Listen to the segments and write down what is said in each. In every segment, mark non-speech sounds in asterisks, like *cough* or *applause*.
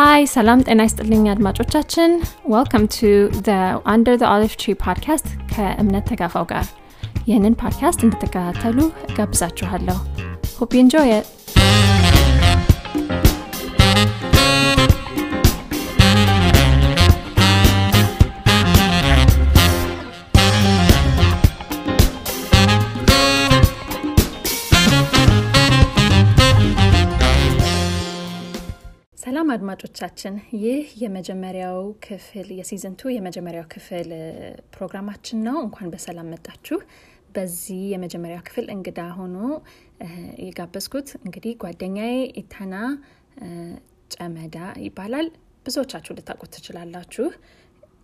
Hi ሰላም ጤና ይስጥልኝ አድማጮቻችን welcome to Under the Olive Tree podcast ከእምነት ተጋፋው ጋር ይህንን ፖድካስት እንድትከታተሉ ጋብዛችኋለሁ hope enjoy ሰላም አድማጮቻችን ይህ የመጀመሪያው ክፍል የሲዝን የመጀመሪያው ክፍል ፕሮግራማችን ነው። እንኳን በሰላም መጣችሁ። በዚህ የመጀመሪያው ክፍል እንግዳ ሆኖ የጋበዝኩት እንግዲህ ጓደኛዬ ኢታና ጨመዳ ይባላል። ብዙዎቻችሁ ልታውቁት ትችላላችሁ።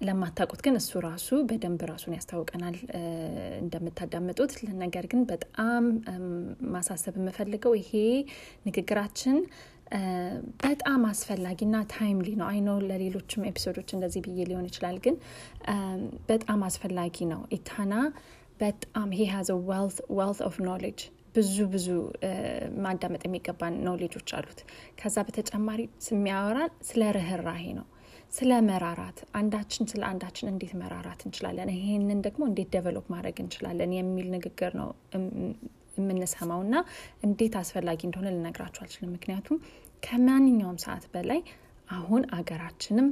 ለማታውቁት ግን እሱ ራሱ በደንብ ራሱን ያስታውቀናል እንደምታዳምጡት። ነገር ግን በጣም ማሳሰብ የምፈልገው ይሄ ንግግራችን በጣም አስፈላጊና timely ነው። I know ለሌሎችም episode ኦች እንደዚህ ብዬ ሊሆን ይችላል ግን በጣም አስፈላጊ ነው። ኢታና በጣም he has a wealth of knowledge ብዙ ብዙ ማዳመጥ የሚገባን ኖሌጆች አሉት። ከዛ በተጨማሪ የሚያወራን ስለ ርህራሄ ነው። ስለ መራራት። አንዳችን ስለ አንዳችን እንዴት መራራት እንችላለን? ይሄንን ደግሞ እንዴት develop ማድረግ እንችላለን? የሚል ንግግር ነው የምንሰማው እና እንዴት አስፈላጊ እንደሆነ ልነግራችሁ አልችልም። ምክንያቱም ከማንኛውም ሰዓት በላይ አሁን አገራችንም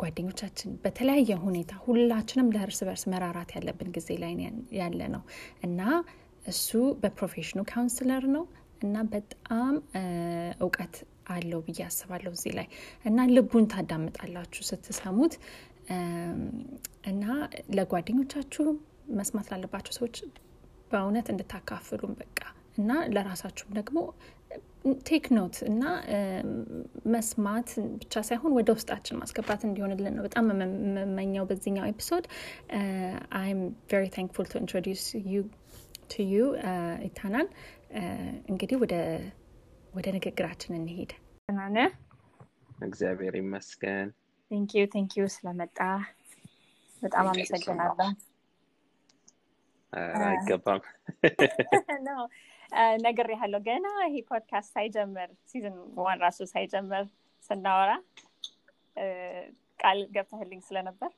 ጓደኞቻችን በተለያየ ሁኔታ ሁላችንም ለእርስ በርስ መራራት ያለብን ጊዜ ላይ ያለ ነው እና እሱ በ profession ኑ counselor ነው እና በጣም እውቀት አለው ብዬ አስባለሁ እዚህ ላይ እና ልቡን ታዳምጣላችሁ ስትሰሙት። እና ለጓደኞቻችሁ መስማት ላለባቸው ሰዎች በእውነት እንድታካፍሉም በቃ እና ለራሳችሁም ደግሞ take note እና መስማት ብቻ ሳይሆን ወደ ውስጣችን ማስገባት እንዲሆንልን ነው በጣም የምመኘው በዚህኛው episode። I'm very thankful to introduce you to you ኢታናን። እንግዲህ ወደ ወደ ንግግራችን እንሄድ ናነ እግዚአብሔር ይመስገን። Thank you thank you ስለመጣ በጣም አመሰግናለሁ አይገባም። *laughs* ነገር ያለው ገና ይሄ ፖድካስት ሳይጀምር season one ራሱ ሳይጀምር ስናወራ ቃል ገብተህልኝ ስለነበር።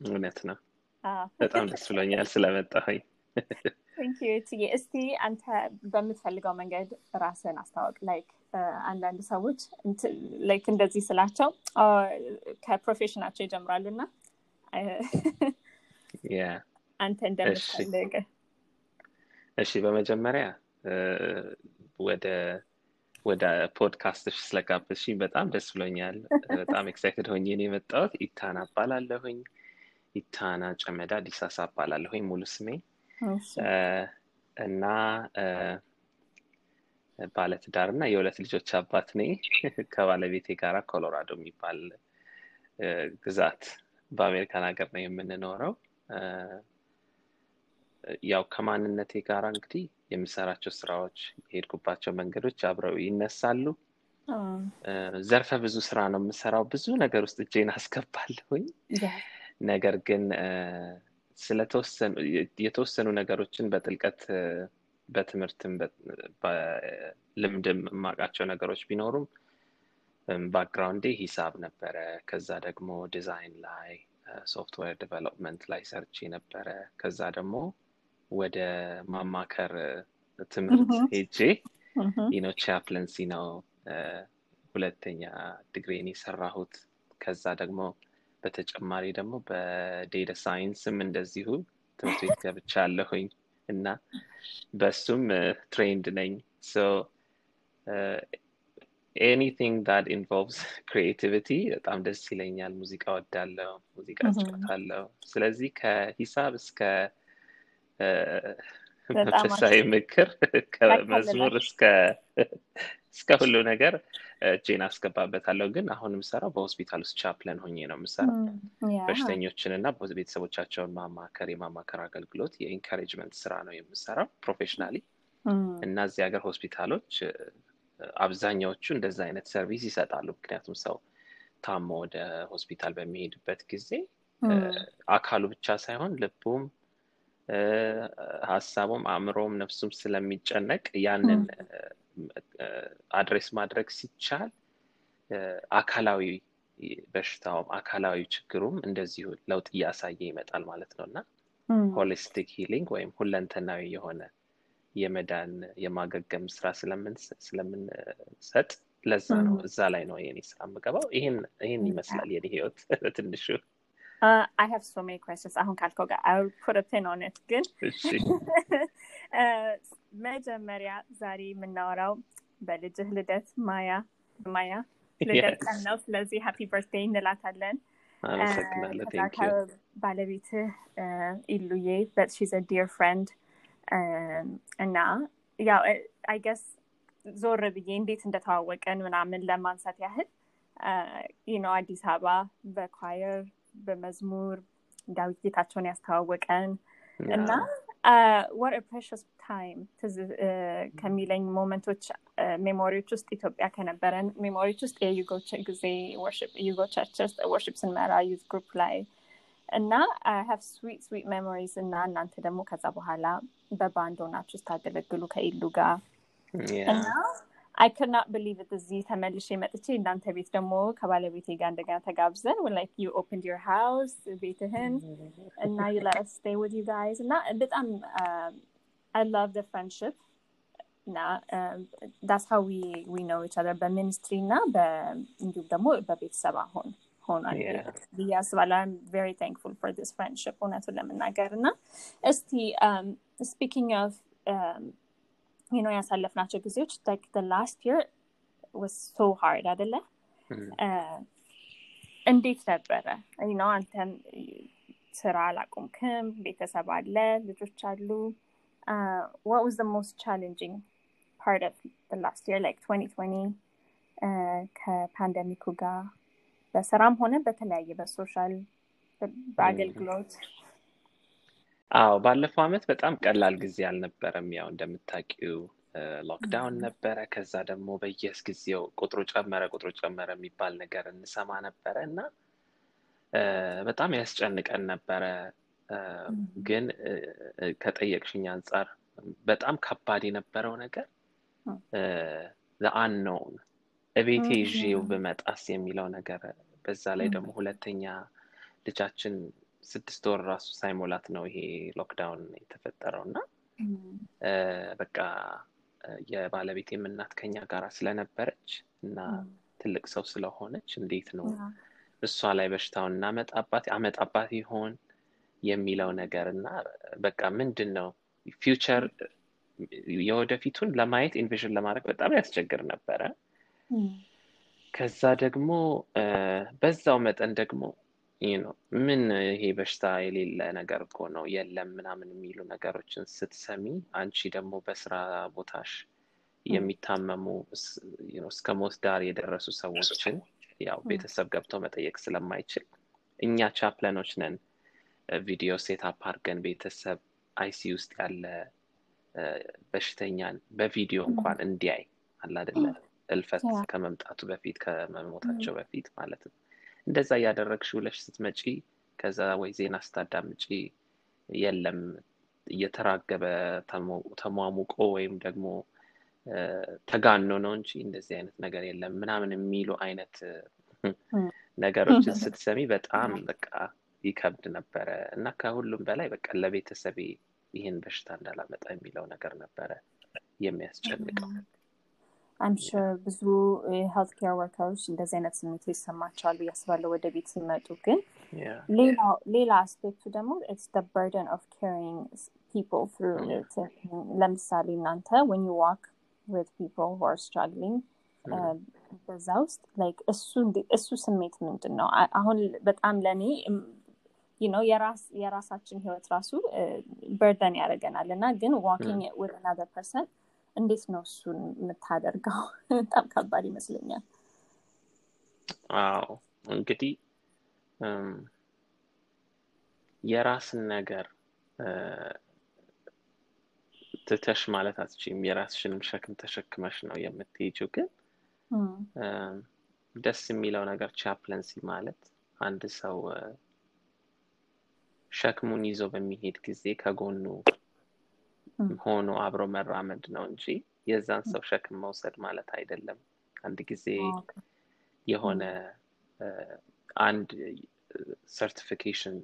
እውነት ነው። በጣም ደስ ብሎኛል ስለመጣሁኝ። Thank you እስቲ አንተ በምትፈልገው መንገድ ራስን አስታወቅ like አንዳንድ ሰዎች like እንደዚህ ስላቸው ከ profession ኣቸው ይጀምራሉ እና አንተ እንደምትፈልግ እሺ በመጀመሪያ ወደ ወደ ፖድካስትሽ ስለጋበዝሽኝ በጣም ደስ ብሎኛል። በጣም excited ሆኜ ነው የመጣሁት። ኢታና እባላለሁኝ። ኢታና ጨመዳ ዲሳሳ እባላለሁኝ ሙሉ ስሜ። እና ባለትዳር እና የሁለት ልጆች አባት ነኝ። ከባለቤቴ ጋር ኮሎራዶ የሚባል ግዛት በአሜሪካን ሀገር ነው የምንኖረው ያው ከማንነቴ ጋር እንግዲህ የምሰራቸው ስራዎች የሄድኩባቸው መንገዶች አብረው ይነሳሉ። ዘርፈ ብዙ ስራ ነው የምሰራው። ብዙ ነገር ውስጥ እጄን አስገባለሁኝ። ነገር ግን የተወሰኑ ነገሮችን በጥልቀት በትምህርትም በልምድም የማውቃቸው ነገሮች ቢኖሩም background ኤ ሂሳብ ነበረ። ከዛ ደግሞ ዲዛይን ላይ software development ላይ ሰርቼ ነበረ። ከዛ ደግሞ ወደ ማማከር ትምህርት ሄጄ you know chaplaincy ነው ሁለተኛ ዲግሪን የሰራሁት። ከዛ ደግሞ በተጨማሪ ደግሞ በ data science ም እንደዚሁ ትምህርት ቤት ገብቻለሁኝ እና በሱም trained ነኝ። anything that involves creativity በጣም ደስ ይለኛል። ሙዚቃ ወዳለው ሙዚቃ እጫወታለው ስለዚህ ከሂሳብ እስከ መንፈሳዊ ምክር *laughs* ከመዝሙር *laughs* እስከ ሁሉ ነገር እጄን አስገባበታለሁ። ግን አሁን የምሰራው በሆስፒታል ውስጥ chaplain ሆኜ ነው የምሰራው። በሽተኞችን እና ቤተሰቦቻቸውን ማማከር የማማከር አገልግሎት የ encouragement ስራ ነው የምሰራው professionally። እና እዚህ ሀገር ሆስፒታሎች አብዛኛዎቹ እንደዛ አይነት service ይሰጣሉ። ምክንያቱም ሰው ታሞ ወደ ሆስፒታል በሚሄድበት ጊዜ አካሉ ብቻ ሳይሆን ልቡም ሀሳቡም አእምሮም ነፍሱም ስለሚጨነቅ ያንን address ማድረግ ሲቻል አካላዊ በሽታውም አካላዊ ችግሩም እንደዚሁ ለውጥ እያሳየ ይመጣል ማለት ነው። እና holistic healing ወይም ሁለንተናዊ የሆነ የመዳን የማገገም ስራ ስለምንሰጥ ለዛ ነው። እዛ ላይ ነው የኔ ስራ የምገባው። ይህን ይመስላል የኔ ህይወት ትንሹ። I have so many questions. አሁን ካልከው ጋር I will put a pin on it ግን መጀመሪያ ዛሬ የምናወራው በልጅህ ልደት ማያ ማያ ልደት ቀን ነው። ስለዚህ happy birthday እንላታለን። አመሰግናለሁ። ባለቤትህ ኢሉዬ but she's dear friend እና ያው I guess ዞር ብዬ እንዴት እንደተዋወቀን ምናምን ለማንሳት ያህል ነው አዲስ አበባ በ choir በመዝሙር ዳዊት ጌታቸውን ያስተዋወቀን እና our precious time ትዝ ከሚለኝ moment ኦች memory ዎች ውስጥ ኢትዮጵያ ከነበረን memory ዎች ውስጥ የዩጎ ጊዜ ዩጎ church ውስጥ worship ስንመራ youth group ላይ እና have sweet sweet memories እና እናንተ ደግሞ ከዛ በኋላ በባንድ ሆናችሁ ስታገለግሉ ከኢሉ ጋር እና አይ ክናት ብሊቭ እዚህ ተመልሼ መጥቼ እናንተ ቤት ደግሞ ከባለቤቴ ጋር እንደገና ተጋብዘን like you opened your house ቤትህን እና you let stay with you guys እና በጣም I love the friendship እና that's how we know each other በ ministry እና እንዲሁም ደግሞ በቤተሰብ አሁን ሆኗል ብዬ አስባለሁ። I'm very thankful for this friendship እውነቱን ለመናገር እና እስቲ speaking of ነው ያሳለፍናቸው ጊዜዎች like last year was so hard አደለ እንዴት ነበረ? ነው አንተም ስራ አላቁምክም ቤተሰብ አለ ልጆች አሉ። what was the most challenging part of the last year? Like 2020 ከ pandemic ኡ ጋር በስራም ሆነ በተለያየ በ social በአገልግሎት አዎ ባለፈው አመት በጣም ቀላል ጊዜ አልነበረም። ያው እንደምታውቂው ሎክዳውን ነበረ። ከዛ ደግሞ በየስ ጊዜው ቁጥሩ ጨመረ ቁጥሩ ጨመረ የሚባል ነገር እንሰማ ነበረ እና በጣም ያስጨንቀን ነበረ። ግን ከጠየቅሽኝ አንጻር በጣም ከባድ የነበረው ነገር አንነውን እቤቴ ይዤው ብመጣስ የሚለው ነገር በዛ ላይ ደግሞ ሁለተኛ ልጃችን ስድስት ወር ራሱ ሳይሞላት ነው ይሄ lockdown የተፈጠረው እና በቃ የባለቤቴም እናት ከኛ ጋር ስለነበረች እና ትልቅ ሰው ስለሆነች እንዴት ነው እሷ ላይ በሽታውን እናመጣባት አመጣባት ይሆን የሚለው ነገር እና በቃ ምንድን ነው future የወደፊቱን ለማየት envision ለማድረግ በጣም ያስቸግር ነበረ። ከዛ ደግሞ በዛው መጠን ደግሞ ነው ምን ይሄ በሽታ የሌለ ነገር እኮ ነው የለም ምናምን የሚሉ ነገሮችን ስትሰሚ አንቺ ደግሞ በስራ ቦታሽ የሚታመሙ እስከ ሞት ዳር የደረሱ ሰዎችን ያው ቤተሰብ ገብቶ መጠየቅ ስለማይችል እኛ chaplain ኦች ነን። ቪዲዮ set up አድርገን ቤተሰብ ICU ውስጥ ያለ በሽተኛን በቪዲዮ እንኳን እንዲያይ አላደለ እልፈት ከመምጣቱ በፊት ከመሞታቸው በፊት ማለት ነው እንደዛ እያደረግሽ ውለሽ ስትመጪ ከዛ ወይ ዜና ስታዳምጪ የለም እየተራገበ ተሟሙቆ ወይም ደግሞ ተጋኖ ነው እንጂ እንደዚህ አይነት ነገር የለም ምናምን የሚሉ አይነት ነገሮችን ስትሰሚ በጣም በቃ ይከብድ ነበረ እና ከሁሉም በላይ በቃ ለቤተሰቤ ይህን በሽታ እንዳላመጣ የሚለው ነገር ነበረ የሚያስጨንቀው። I'm sure ብዙ የ health care worker ኦች እንደዚህ አይነት ስሜቱ ይሰማቸዋል ብዬ አስባለሁ ወደ ቤት ሲመጡ። ግን ሌላ aspect ኡ ደግሞ it's burden of carrying people through ለምሳሌ እናንተ when you walk with people are struggling በዛ ውስጥ like እሱ ስሜት ምንድን ነው? አሁን በጣም ለእኔ ነው የራሳችን ህይወት ራሱ burden ያደርገናል እና ግን walking with another person እንዴት ነው እሱን የምታደርገው? *laughs* በጣም ከባድ ይመስለኛል። አዎ እንግዲህ የራስን ነገር ትተሽ ማለት አትችይም። የራስሽንም ሸክም ተሸክመሽ ነው የምትሄጂው። ግን ደስ የሚለው ነገር chaplaincy ማለት አንድ ሰው ሸክሙን ይዞ በሚሄድ ጊዜ ከጎኑ ሆኖ አብሮ መራመድ ነው እንጂ የዛን ሰው ሸክም መውሰድ ማለት አይደለም። አንድ ጊዜ የሆነ አንድ certification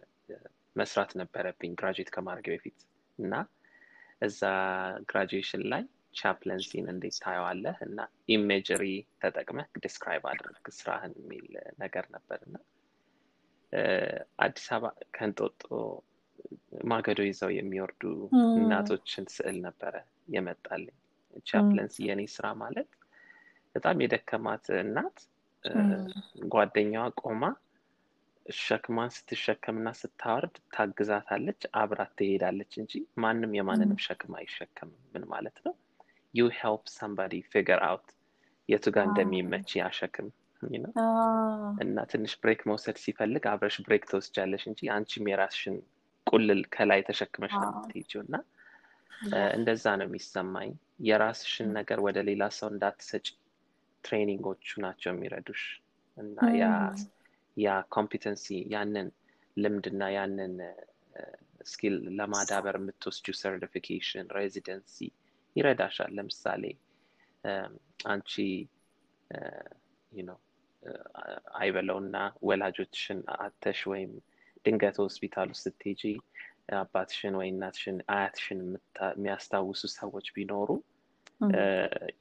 መስራት ነበረብኝ graduate ከማድረግ በፊት እና እዛ graduation ላይ chaplaincy ን እንዴት ታየዋለህ? እና imagery ተጠቅመህ describe አድርግ ስራህን የሚል ነገር ነበር እና አዲስ አበባ ከንጦጦ ማገዶ ይዘው የሚወርዱ እናቶችን ስዕል ነበረ የመጣልኝ። chaplaincy የኔ ስራ ማለት በጣም የደከማት እናት ጓደኛዋ ቆማ ሸክሟን ስትሸከምና ስታወርድ ታግዛታለች አብራት ትሄዳለች እንጂ ማንም የማንንም ሸክም አይሸከምም። ምን ማለት ነው? you help somebody figure out የቱ ጋር እንደሚመች ያሸክም እና ትንሽ break መውሰድ ሲፈልግ አብረሽ break ትወስጃለሽ እንጂ አንቺም የራስሽን ቁልል ከላይ ተሸክመሽ ነው የምትሄጂው እና እንደዛ ነው የሚሰማኝ። የራስሽን ነገር ወደ ሌላ ሰው እንዳትሰጭ training ኦቹ ናቸው የሚረዱሽ እና ያ ያ competency ያንን ልምድና ያንን skill ለማዳበር የምትወስጂው certification residency ይረዳሻል። ለምሳሌ አንቺ ነው አይበለውና ወላጆችሽን አተሽ ወይም ድንገት ሆስፒታል ውስጥ ስትሄጂ አባትሽን ወይ እናትሽን አያትሽን የሚያስታውሱ ሰዎች ቢኖሩ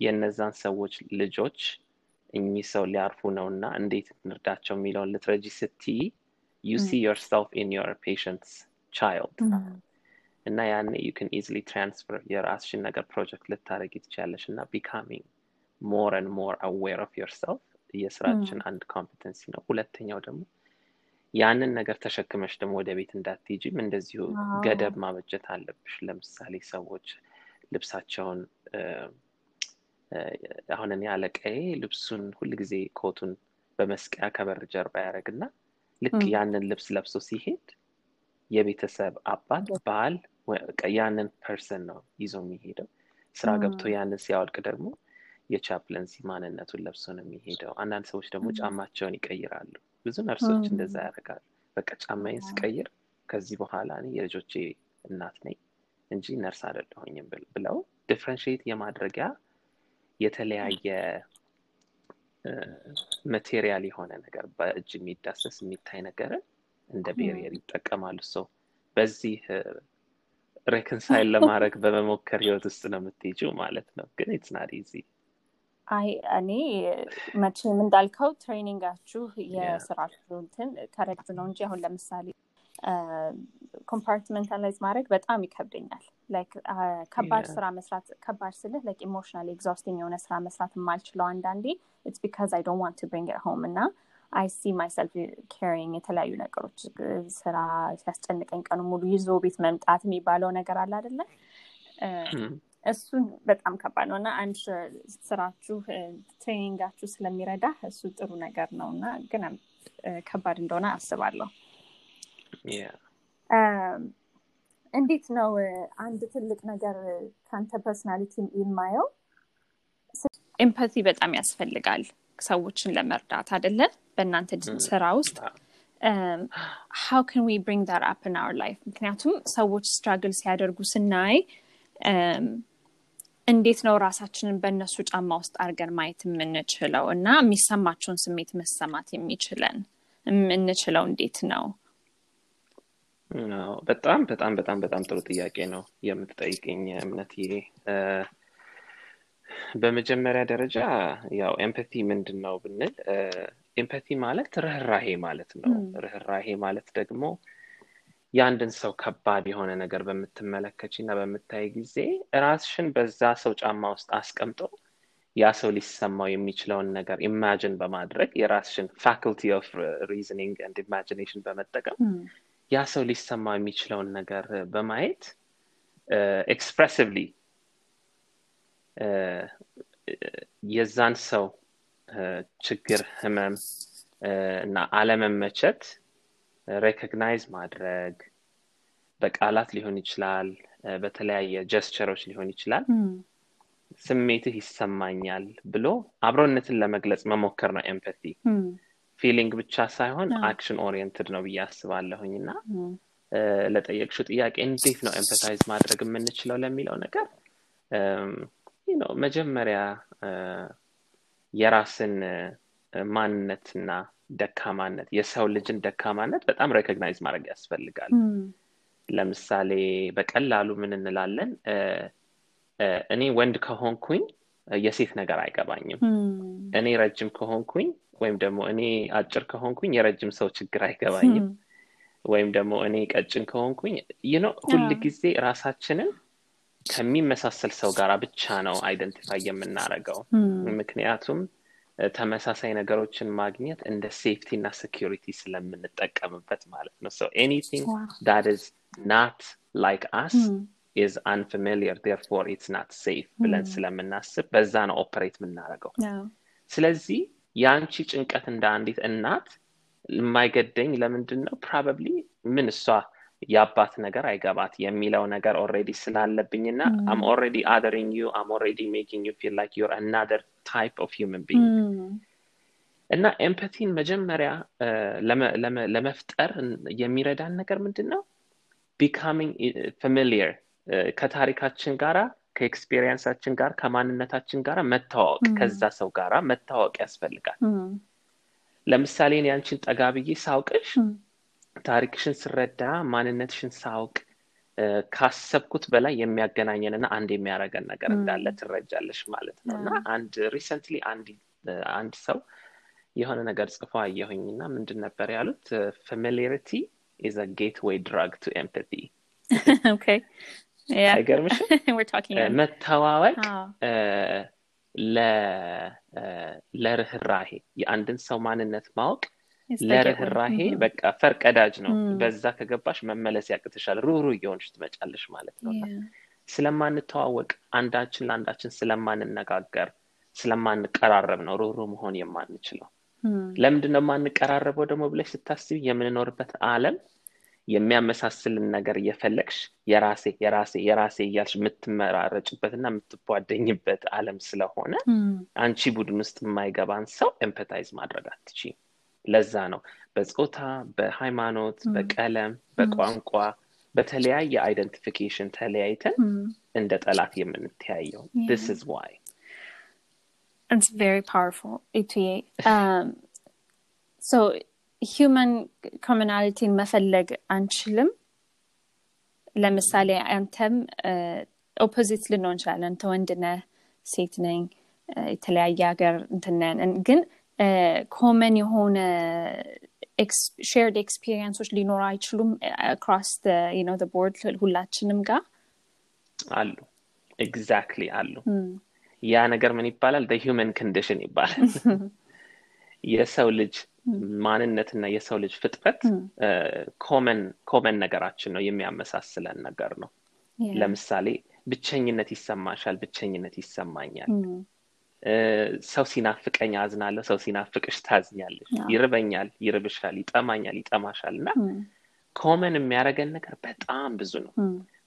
የነዛን ሰዎች ልጆች እኚህ ሰው ሊያርፉ ነው እና እንዴት እንርዳቸው የሚለውን ልትረጂ ስትይ you see yourself in your patient's child እና ያኔ you can easily transfer የራስሽን ነገር ፕሮጀክት ልታደረጊ ትችላለሽ እና becoming more and more aware of yourself የስራችን አንድ competency ነው። ሁለተኛው ደግሞ ያንን ነገር ተሸክመሽ ደግሞ ወደ ቤት እንዳትሄጂም እንደዚሁ ገደብ ማበጀት አለብሽ። ለምሳሌ ሰዎች ልብሳቸውን አሁን እኔ አለቃዬ ልብሱን ሁልጊዜ ኮቱን በመስቀያ ከበር ጀርባ ያደረግና ልክ ያንን ልብስ ለብሶ ሲሄድ የቤተሰብ አባት ባል ያንን person ነው ይዞ የሚሄደው። ስራ ገብቶ ያንን ሲያወልቅ ደግሞ የ chaplaincy ማንነቱን ለብሶ ነው የሚሄደው። አንዳንድ ሰዎች ደግሞ ጫማቸውን ይቀይራሉ። ብዙ ነርሶች እንደዛ ያደርጋሉ። በቃ ጫማዬን ስቀይር ከዚህ በኋላ እኔ የልጆቼ እናት ነኝ እንጂ ነርስ አደለሁኝም ብለው differentiate የማድረጊያ የተለያየ material የሆነ ነገር በእጅ የሚዳሰስ የሚታይ ነገርን እንደ barrier ይጠቀማሉ። ሰው በዚህ reconcile ለማድረግ በመሞከር ህይወት ውስጥ ነው የምትሄጂው ማለት ነው። ግን it's not easy አይ እኔ መቼም እንዳልከው training ኣችሁ የስራችሁ እንትን correct ነው እንጂ አሁን ለምሳሌ compartmentalize ማድረግ በጣም ይከብደኛል። ከባድ ስራ መስራት ከባድ ስልህ like emotional exhausting የሆነ ስራ መስራት የማልችለው አንዳንዴ it's because I don't want to bring home እና I see myself carrying የተለያዩ ነገሮች ስራ ሲያስጨንቀኝ ቀኑ ሙሉ ይዞ ቤት መምጣት የሚባለው ነገር አለ አደለ እሱን በጣም ከባድ ነው። እና አንድ ስራችሁ training ኣችሁ ስለሚረዳ እሱ ጥሩ ነገር ነው። እና ግን ከባድ እንደሆነ አስባለሁ። እንዴት ነው አንድ ትልቅ ነገር ከአንተ personality የማየው? empathy በጣም ያስፈልጋል ሰዎችን ለመርዳት አደለ በእናንተ ስራ ውስጥ how can we bring that up in our life ምክንያቱም ሰዎች struggle ሲያደርጉ ስናይ እንዴት ነው ራሳችንን በእነሱ ጫማ ውስጥ አድርገን ማየት የምንችለው? እና የሚሰማቸውን ስሜት መሰማት የሚችለን የምንችለው እንዴት ነው? በጣም በጣም በጣም በጣም ጥሩ ጥያቄ ነው የምትጠይቅኝ እምነትዬ በመጀመሪያ ደረጃ ያው empathy ምንድን ነው ብንል empathy ማለት ርኅራሄ ማለት ነው። ርኅራሄ ማለት ደግሞ የአንድን ሰው ከባድ የሆነ ነገር በምትመለከች እና በምታይ ጊዜ ራስሽን በዛ ሰው ጫማ ውስጥ አስቀምጦ ያ ሰው ሊሰማው የሚችለውን ነገር imagine በማድረግ የራስሽን faculty of reasoning and imagination በመጠቀም ያ ሰው ሊሰማው የሚችለውን ነገር በማየት expressively የዛን ሰው ችግር ህመም እና አለመመቸት recognize ማድረግ በቃላት ሊሆን ይችላል በተለያየ gesture ኦች ሊሆን ይችላል። ስሜትህ ይሰማኛል ብሎ አብሮነትን ለመግለጽ መሞከር ነው empathy feeling ብቻ ሳይሆን action oriented ነው ብዬ አስባለሁኝ። እና ለጠየቅሽው ጥያቄ እንዴት ነው empathize ማድረግ የምንችለው ለሚለው ነገር ነው መጀመሪያ የራስን ማንነትና ደካማነት የሰው ልጅን ደካማነት በጣም recognize ማድረግ ያስፈልጋል። ለምሳሌ በቀላሉ ምን እንላለን? እኔ ወንድ ከሆንኩኝ የሴት ነገር አይገባኝም። እኔ ረጅም ከሆንኩኝ ወይም ደግሞ እኔ አጭር ከሆንኩኝ የረጅም ሰው ችግር አይገባኝም። ወይም ደግሞ እኔ ቀጭን ከሆንኩኝ ይህ ሁል ጊዜ ራሳችንን ከሚመሳሰል ሰው ጋር ብቻ ነው identify የምናደርገው። ምክንያቱም ተመሳሳይ ነገሮችን ማግኘት እንደ safety እና security ስለምንጠቀምበት ማለት ነው። so anything that is not like us is unfamiliar therefore it's not safe ብለን ስለምናስብ በዛ ነው operate የምናደርገው። ስለዚህ የአንቺ ጭንቀት እንደ አንዲት እናት የማይገደኝ ለምንድን ነው probably ምን እሷ የአባት ነገር አይገባት የሚለው ነገር already ስላለብኝ እና I'm already othering you I'm already making you feel like you're another type of human being እና empathy ን መጀመሪያ ለመፍጠር የሚረዳን ነገር ምንድን ነው becoming familiar ከታሪካችን ጋራ ከ experience ኣችን ጋር ከማንነታችን ጋር መታወቅ ከዛ ሰው ጋራ መታወቅ ያስፈልጋል። ለምሳሌ ያንቺን ጠጋ ብዬ ሳውቅሽ ታሪክሽን ስረዳ ማንነትሽን ሳውቅ ካሰብኩት በላይ የሚያገናኘንና አንድ የሚያደርገን ነገር እንዳለ ትረጃለሽ ማለት ነው። እና አንድ recently አንድ ሰው የሆነ ነገር ጽፎ አየሁኝ እና ምንድን ነበር ያሉት? familiarity is a gateway drug to empathy አይገርምሽም? *laughs* መተዋወቅ ለርህራሄ የአንድን ሰው ማንነት ማወቅ ለርህራሄ በቃ ፈርቀዳጅ ነው። በዛ ከገባሽ መመለስ ያቅትሻል። ሩሩ እየሆንሽ ትመጫለሽ ማለት ነው። ስለማንተዋወቅ አንዳችን ለአንዳችን ስለማንነጋገር ስለማንቀራረብ ነው ሩሩ መሆን የማንችለው። ለምንድን ነው የማንቀራረበው ደግሞ ብለሽ ስታስቢ የምንኖርበት አለም የሚያመሳስልን ነገር እየፈለግሽ የራሴ የራሴ የራሴ እያልሽ የምትመራረጭበትና የምትቧደኝበት አለም ስለሆነ አንቺ ቡድን ውስጥ የማይገባን ሰው empathize ማድረግ አትችም ለዛ ነው በፆታ በሃይማኖት በቀለም በቋንቋ በተለያየ identification ተለያይተን እንደ ጠላት የምንተያየው this is why It's very powerful, እቱ. Um, so, human መፈለግ አንችልም። ለምሳሌ አንተም opposite ልንሆን እንችላለን። አንተ ወንድ ነህ፣ ሴት ነኝ፣ የተለያየ ሀገር እንትነን ግን common የሆነ shared experience ኦች ሊኖሩ አይችሉም across board ሁላችንም ጋር አሉ exactly አሉ ያ ነገር ምን ይባላል? human condition ይባላል. *laughs* የሰው ልጅ ማንነትና የሰው ልጅ ፍጥረት common common ነገራችን ነው የሚያመሳስለን ነገር ነው። ለምሳሌ ብቸኝነት ይሰማሻል ብቸኝነት ይሰማኛል ሰው ሲናፍቀኝ አዝናለሁ ሰው ሲናፍቅሽ ታዝኛለሽ። ይርበኛል ይርብሻል ይጠማኛል ይጠማሻል። እና common የሚያደርገን ነገር በጣም ብዙ ነው።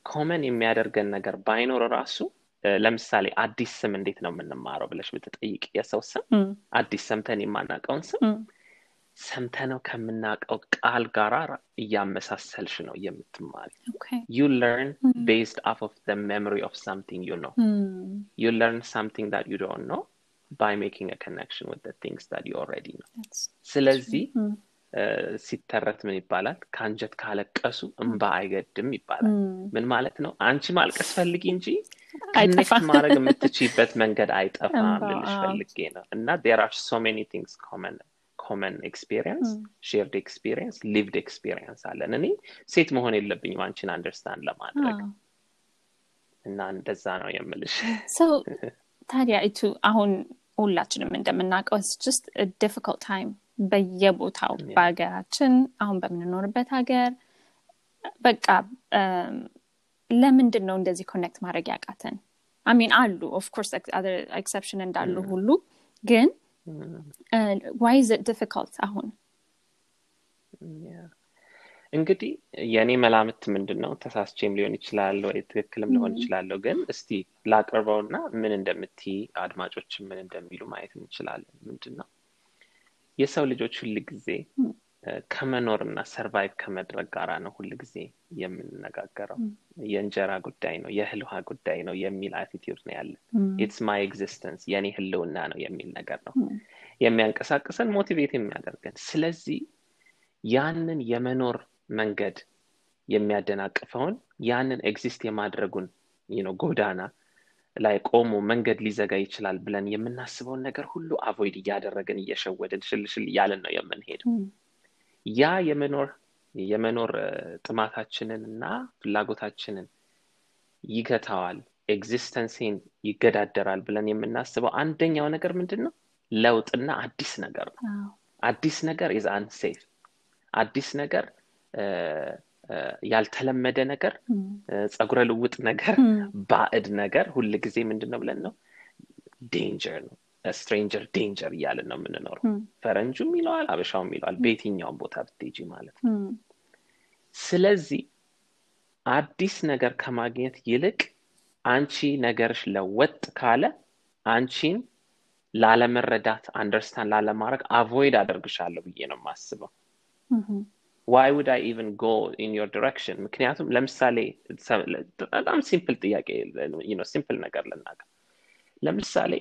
common የሚያደርገን ነገር ባይኖር ራሱ ለምሳሌ አዲስ ስም እንዴት ነው የምንማረው ብለሽ ብትጠይቅ የሰው ስም አዲስ ሰምተን የማናውቀውን ስም ሰምተነው ከምናውቀው ቃል ጋር እያመሳሰልሽ ነው የምትማሪ you learn based off of the memory of something you know you learn something that you don't know by making connection with things that you already know ስለዚህ ሲተረት ምን ይባላል? ከአንጀት ካለቀሱ እንባ አይገድም ይባላል። ምን ማለት ነው? አንቺ ማልቀስ ፈልጊ እንጂ connect ማድረግ የምትችይበት መንገድ አይጠፋም ልልሽ ፈልጌ ነው። እና there are so many things common common experience shared experience lived experience አለን። እኔ ሴት መሆን የለብኝም አንቺን understand ለማድረግ። እና እንደዛ ነው የምልሽ። *laughs* ታዲያ እቱ አሁን ሁላችንም እንደምናውቀው just difficult time በየቦታው በሀገራችን አሁን በምንኖርበት ሀገር። በቃ ለምንድን ነው እንደዚህ connect ማድረግ ያቃተን? I mean አሉ of course exception እንዳሉ ሁሉ። ግን why the difficult አሁን? እንግዲህ የእኔ መላምት ምንድን ነው ተሳስቼም ሊሆን ይችላል ወይ ትክክልም ሊሆን ይችላለሁ ግን እስቲ ላቅርበውና ምን እንደምትይ አድማጮች ምን እንደሚሉ ማየት እንችላለን። ምንድን ነው የሰው ልጆች ሁል ጊዜ ከመኖር እና survive ከማድረግ ጋራ ነው ሁል ጊዜ የምንነጋገረው። የእንጀራ ጉዳይ ነው የእህል ውሃ ጉዳይ ነው የሚል attitude ነው ያለን። it's my existence የኔ ህልውና ነው የሚል ነገር ነው። የሚያንቀሳቅሰን motivate የሚያደርገን። ስለዚህ ያንን የመኖር መንገድ የሚያደናቅፈውን ያንን exist የማድረጉን ነው ጎዳና ላይ ቆሞ መንገድ ሊዘጋ ይችላል ብለን የምናስበውን ነገር ሁሉ avoid እያደረግን እየሸወድን ሽልሽል እያልን ነው የምንሄደው ያ የመኖር የመኖር ጥማታችንን እና ፍላጎታችንን ይገታዋል existence ኤን ይገዳደራል ብለን የምናስበው አንደኛው ነገር ምንድን ነው ለውጥና አዲስ ነገር ነው። አዲስ ነገር is unsafe አዲስ ነገር ያልተለመደ ነገር ጸጉረ ልውጥ ነገር ባዕድ ነገር ሁል ጊዜ ምንድን ነው ብለን ነው? danger ነው stranger danger እያልን ነው የምንኖረው። ፈረንጁም ይለዋል አበሻውም ይለዋል በየትኛውም ቦታ ብትጂ ማለት ነው። ስለዚህ አዲስ ነገር ከማግኘት ይልቅ አንቺ ነገርሽ ለወጥ ካለ አንቺን ላለመረዳት understand ላለማድረግ avoid አደርግሻለሁ ብዬ ነው የማስበው። why would I even go in your direction ምክንያቱም ለምሳሌ በጣም simple ጥያቄ simple ነገር ልናገር። ለምሳሌ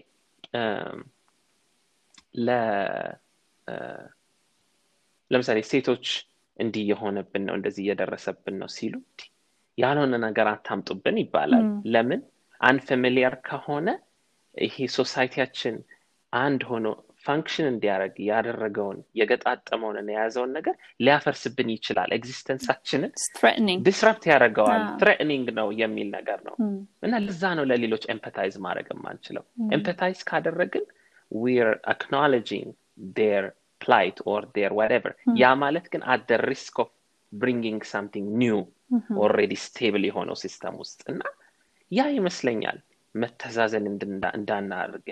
ለምሳሌ ሴቶች እንዲህ የሆነብን ነው እንደዚህ እየደረሰብን ነው ሲሉ ያልሆነ ነገር አታምጡብን ይባላል። ለምን? unfamiliar ከሆነ ይሄ society ያችን አንድ ሆኖ function እንዲያደርግ ያደረገውን የገጣጠመውን የያዘውን ነገር ሊያፈርስብን ይችላል። existence ኣችንን disrupt ያደርገዋል። threatening ነው የሚል ነገር ነው። እና ለዛ ነው ለሌሎች empathize ማድረግ የማንችለው። empathize ካደረግን we're acknowledging their plight or their whatever ያ ማለት ግን at the risk of bringing something new already stable የሆነው system ውስጥ እና ያ ይመስለኛል መተዛዘን እንዳናርግ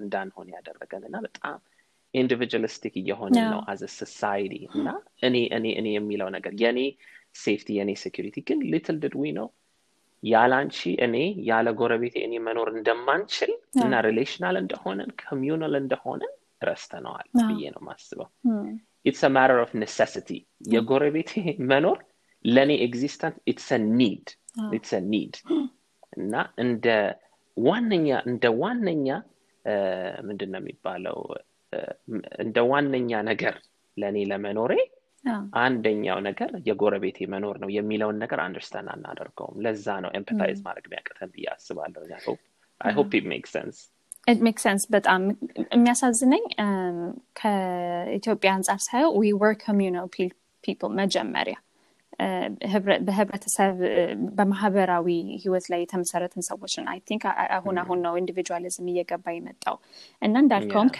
እንዳንሆን ያደረገን እና በጣም individualistic እየሆነ ነው as a society እና እኔ እኔ እኔ የሚለው ነገር የኔ safety የኔ security ግን little did we know ያለ አንቺ እኔ ያለ ጎረቤቴ እኔ መኖር እንደማንችል እና relational እንደሆነን communal እንደሆነን ረስተነዋል ብዬ ነው ማስበው it's matter of necessity የጎረቤቴ መኖር ለእኔ existence it's need it's need እና እንደ ዋነኛ እንደ ዋነኛ ምንድን ነው የሚባለው? እንደ ዋነኛ ነገር ለእኔ ለመኖሬ አንደኛው ነገር የጎረቤቴ መኖር ነው የሚለውን ነገር understand አናደርገውም። ለዛ ነው empathize ማድረግ የሚያቀተን ብዬ አስባለሁ። I hope it make sense It make sense በጣም የሚያሳዝነኝ ከኢትዮጵያ አንጻር ሳየው we were communal people መጀመሪያ በህብረተሰብ በማህበራዊ ህይወት ላይ የተመሰረትን ሰዎችን I think አሁን አሁን ነው individualism እየገባ የመጣው። እና እንዳልከውም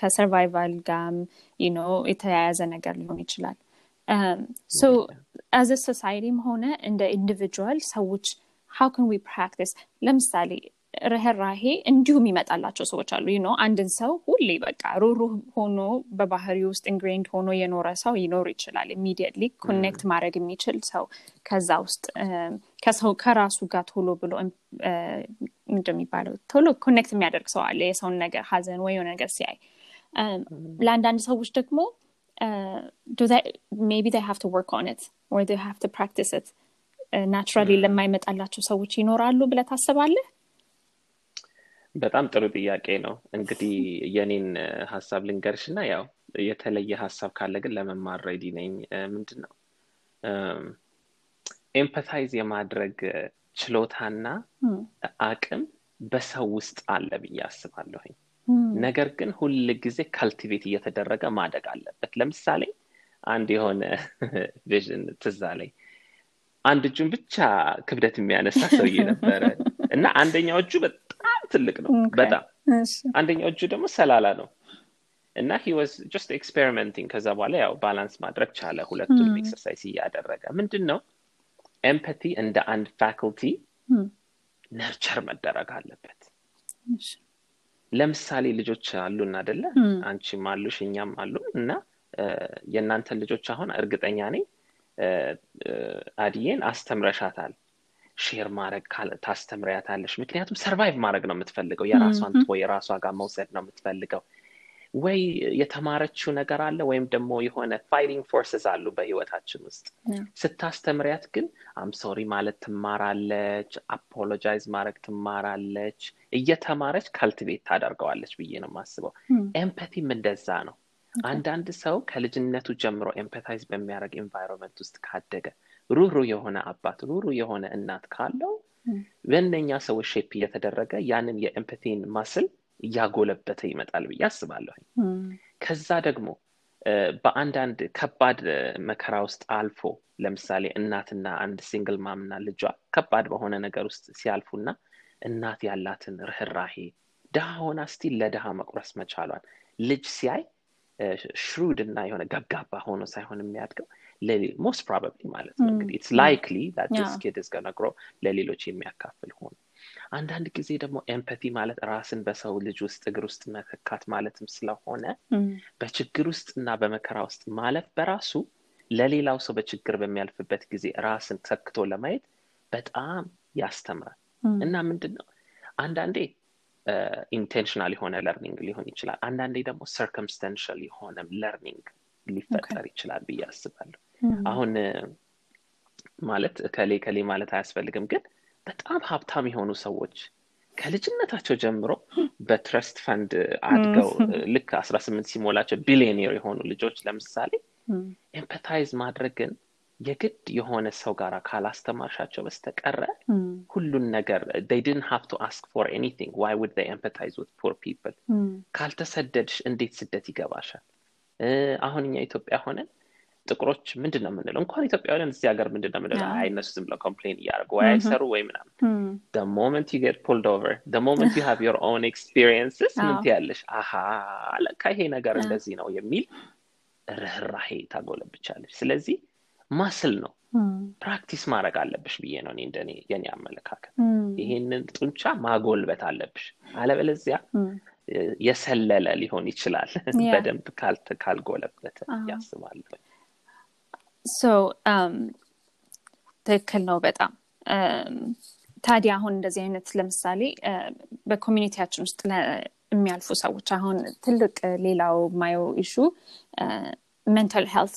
ከ survival ጋርም የተያያዘ ነገር ሊሆን ይችላል። so as a society ም ሆነ እንደ individual ሰዎች how can we practice ለምሳሌ ርህራሄ እንዲሁም ይመጣላቸው ሰዎች አሉ። ነው አንድን ሰው ሁሌ በቃ ሩሩህ ሆኖ በባህሪ ውስጥ ingrained ሆኖ የኖረ ሰው ይኖር ይችላል። immediately connect ማድረግ የሚችል ሰው ከዛ ውስጥ ከሰው ከራሱ ጋር ቶሎ ብሎ እንደሚባለው ቶሎ connect የሚያደርግ ሰው አለ። የሰውን ነገር ሀዘን ወይ የሆነ ነገር ሲያይ ለአንዳንድ ሰዎች ደግሞ maybe work on it or they have to practice it. naturally ለማይመጣላቸው ሰዎች ይኖራሉ ብለህ ታስባለህ በጣም ጥሩ ጥያቄ ነው። እንግዲህ የኔን ሀሳብ ልንገርሽ እና ያው የተለየ ሀሳብ ካለ ግን ለመማር ready ነኝ። ምንድን ነው empathize የማድረግ ችሎታና አቅም በሰው ውስጥ አለ ብዬ አስባለሁኝ። ነገር ግን ሁል ጊዜ cultivate እየተደረገ ማደግ አለበት። ለምሳሌ አንድ የሆነ *laughs* ቪዥን ትዛ ላይ አንድ እጁን ብቻ ክብደት የሚያነሳ ሰውዬ ነበረ። እና አንደኛው እጁ ትልቅ ነው። በጣም አንደኛው እጁ ደግሞ ሰላላ ነው። እና he was just experimenting ከዛ በኋላ ያው balance ማድረግ ቻለ። ሁለቱንም exercise እያደረገ ምንድን ነው empathy እንደ አንድ faculty nurture መደረግ አለበት። ለምሳሌ ልጆች አሉን አደለ አንቺም አሉሽ እኛም አሉ እና የእናንተን ልጆች አሁን እርግጠኛ ነኝ አድዬን አስተምረሻታል share ማድረግ ታስተምሪያታለሽ። ምክንያቱም survive ማድረግ ነው የምትፈልገው። የራሷን ትቶ የራሷ ጋር መውሰድ ነው የምትፈልገው። ወይ የተማረችው ነገር አለ ወይም ደግሞ የሆነ fighting forces አሉ በህይወታችን ውስጥ። ስታስተምሪያት ግን I'm sorry ማለት ትማራለች apologize ማድረግ ትማራለች። እየተማረች cultivate ታደርገዋለች ብዬ ነው የማስበው። ኤምፐቲም እንደዛ ነው። አንዳንድ ሰው ከልጅነቱ ጀምሮ empathize በሚያደርግ environment ውስጥ ካደገ ሩሩ የሆነ አባት ሩሩ የሆነ እናት ካለው በእነኛ ሰዎች shape እየተደረገ ያንን የ empathy ን muscle እያጎለበተ ይመጣል ብዬ አስባለሁ ከዛ ደግሞ በአንዳንድ ከባድ መከራ ውስጥ አልፎ ለምሳሌ እናትና አንድ single mom ና ልጇ ከባድ በሆነ ነገር ውስጥ ሲያልፉና እናት ያላትን ርኅራሄ ድሃ ሆና still ለድሃ መቁረስ መቻሏን ልጅ ሲያይ shrewd እና የሆነ ገብጋባ ሆኖ ሳይሆን የሚያድገው most probably ማለት ነው እንግዲህ it's likely kids ለሌሎች የሚያካፍል ሆኖ። አንዳንድ ጊዜ ደግሞ empathy ማለት ራስን በሰው ልጅ ውስጥ እግር ውስጥ መተካት ማለትም ስለሆነ በችግር ውስጥ እና በመከራ ውስጥ ማለፍ በራሱ ለሌላው ሰው በችግር በሚያልፍበት ጊዜ ራስን ተክቶ ለማየት በጣም ያስተምራል። እና ምንድን ነው አንዳንዴ intentional የሆነ learning ሊሆን ይችላል። አንዳንዴ ደግሞ circumstantial የሆነ learning ሊፈጠር ይችላል ብዬ አስባለሁ አሁን ማለት ከሌ ከሌ ማለት አያስፈልግም። ግን በጣም ሀብታም የሆኑ ሰዎች ከልጅነታቸው ጀምሮ በ trust fund አድገው ልክ አስራ ስምንት ሲሞላቸው ቢሊዮኔር የሆኑ ልጆች ለምሳሌ empathize ማድረግን የግድ የሆነ ሰው ጋር ካላስተማርሻቸው በስተቀረ ሁሉን ነገር they didn't have to ask for anything. Why would they empathize with poor people? ካልተሰደድሽ እንዴት ስደት ይገባሻል? አሁን እኛ ኢትዮጵያ ሆነን ጥቁሮች ምንድን ነው የምንለው? እንኳን ኢትዮጵያውያን እዚህ ሀገር ምንድን ነው የምንለው አይ እነሱ ዝም ብለው complain እያደረጉ ወይ አይሰሩ ወይ ምናምን። the moment you get pulled over the moment you have your own experiences *laughs* ምን ትያለሽ? አሀ ለካ ይሄ ነገር እንደዚህ ነው የሚል ርኅራሄ ታጎለብቻለች ስለዚህ muscle ነው። practice ማድረግ አለብሽ ብዬ ነው እኔ እንደኔ የኔ አመለካከት። ይሄንን ጡንቻ ማጎልበት አለብሽ። አለበለዚያ የሰለለ ሊሆን ይችላል። በደንብ ካልጎለበተ ያስባለሁ ትክክል ነው በጣም. ታዲያ አሁን እንደዚህ አይነት ለምሳሌ በ community ያችን ውስጥ የሚያልፉ ሰዎች አሁን ትልቅ ሌላው ማየው issue mental health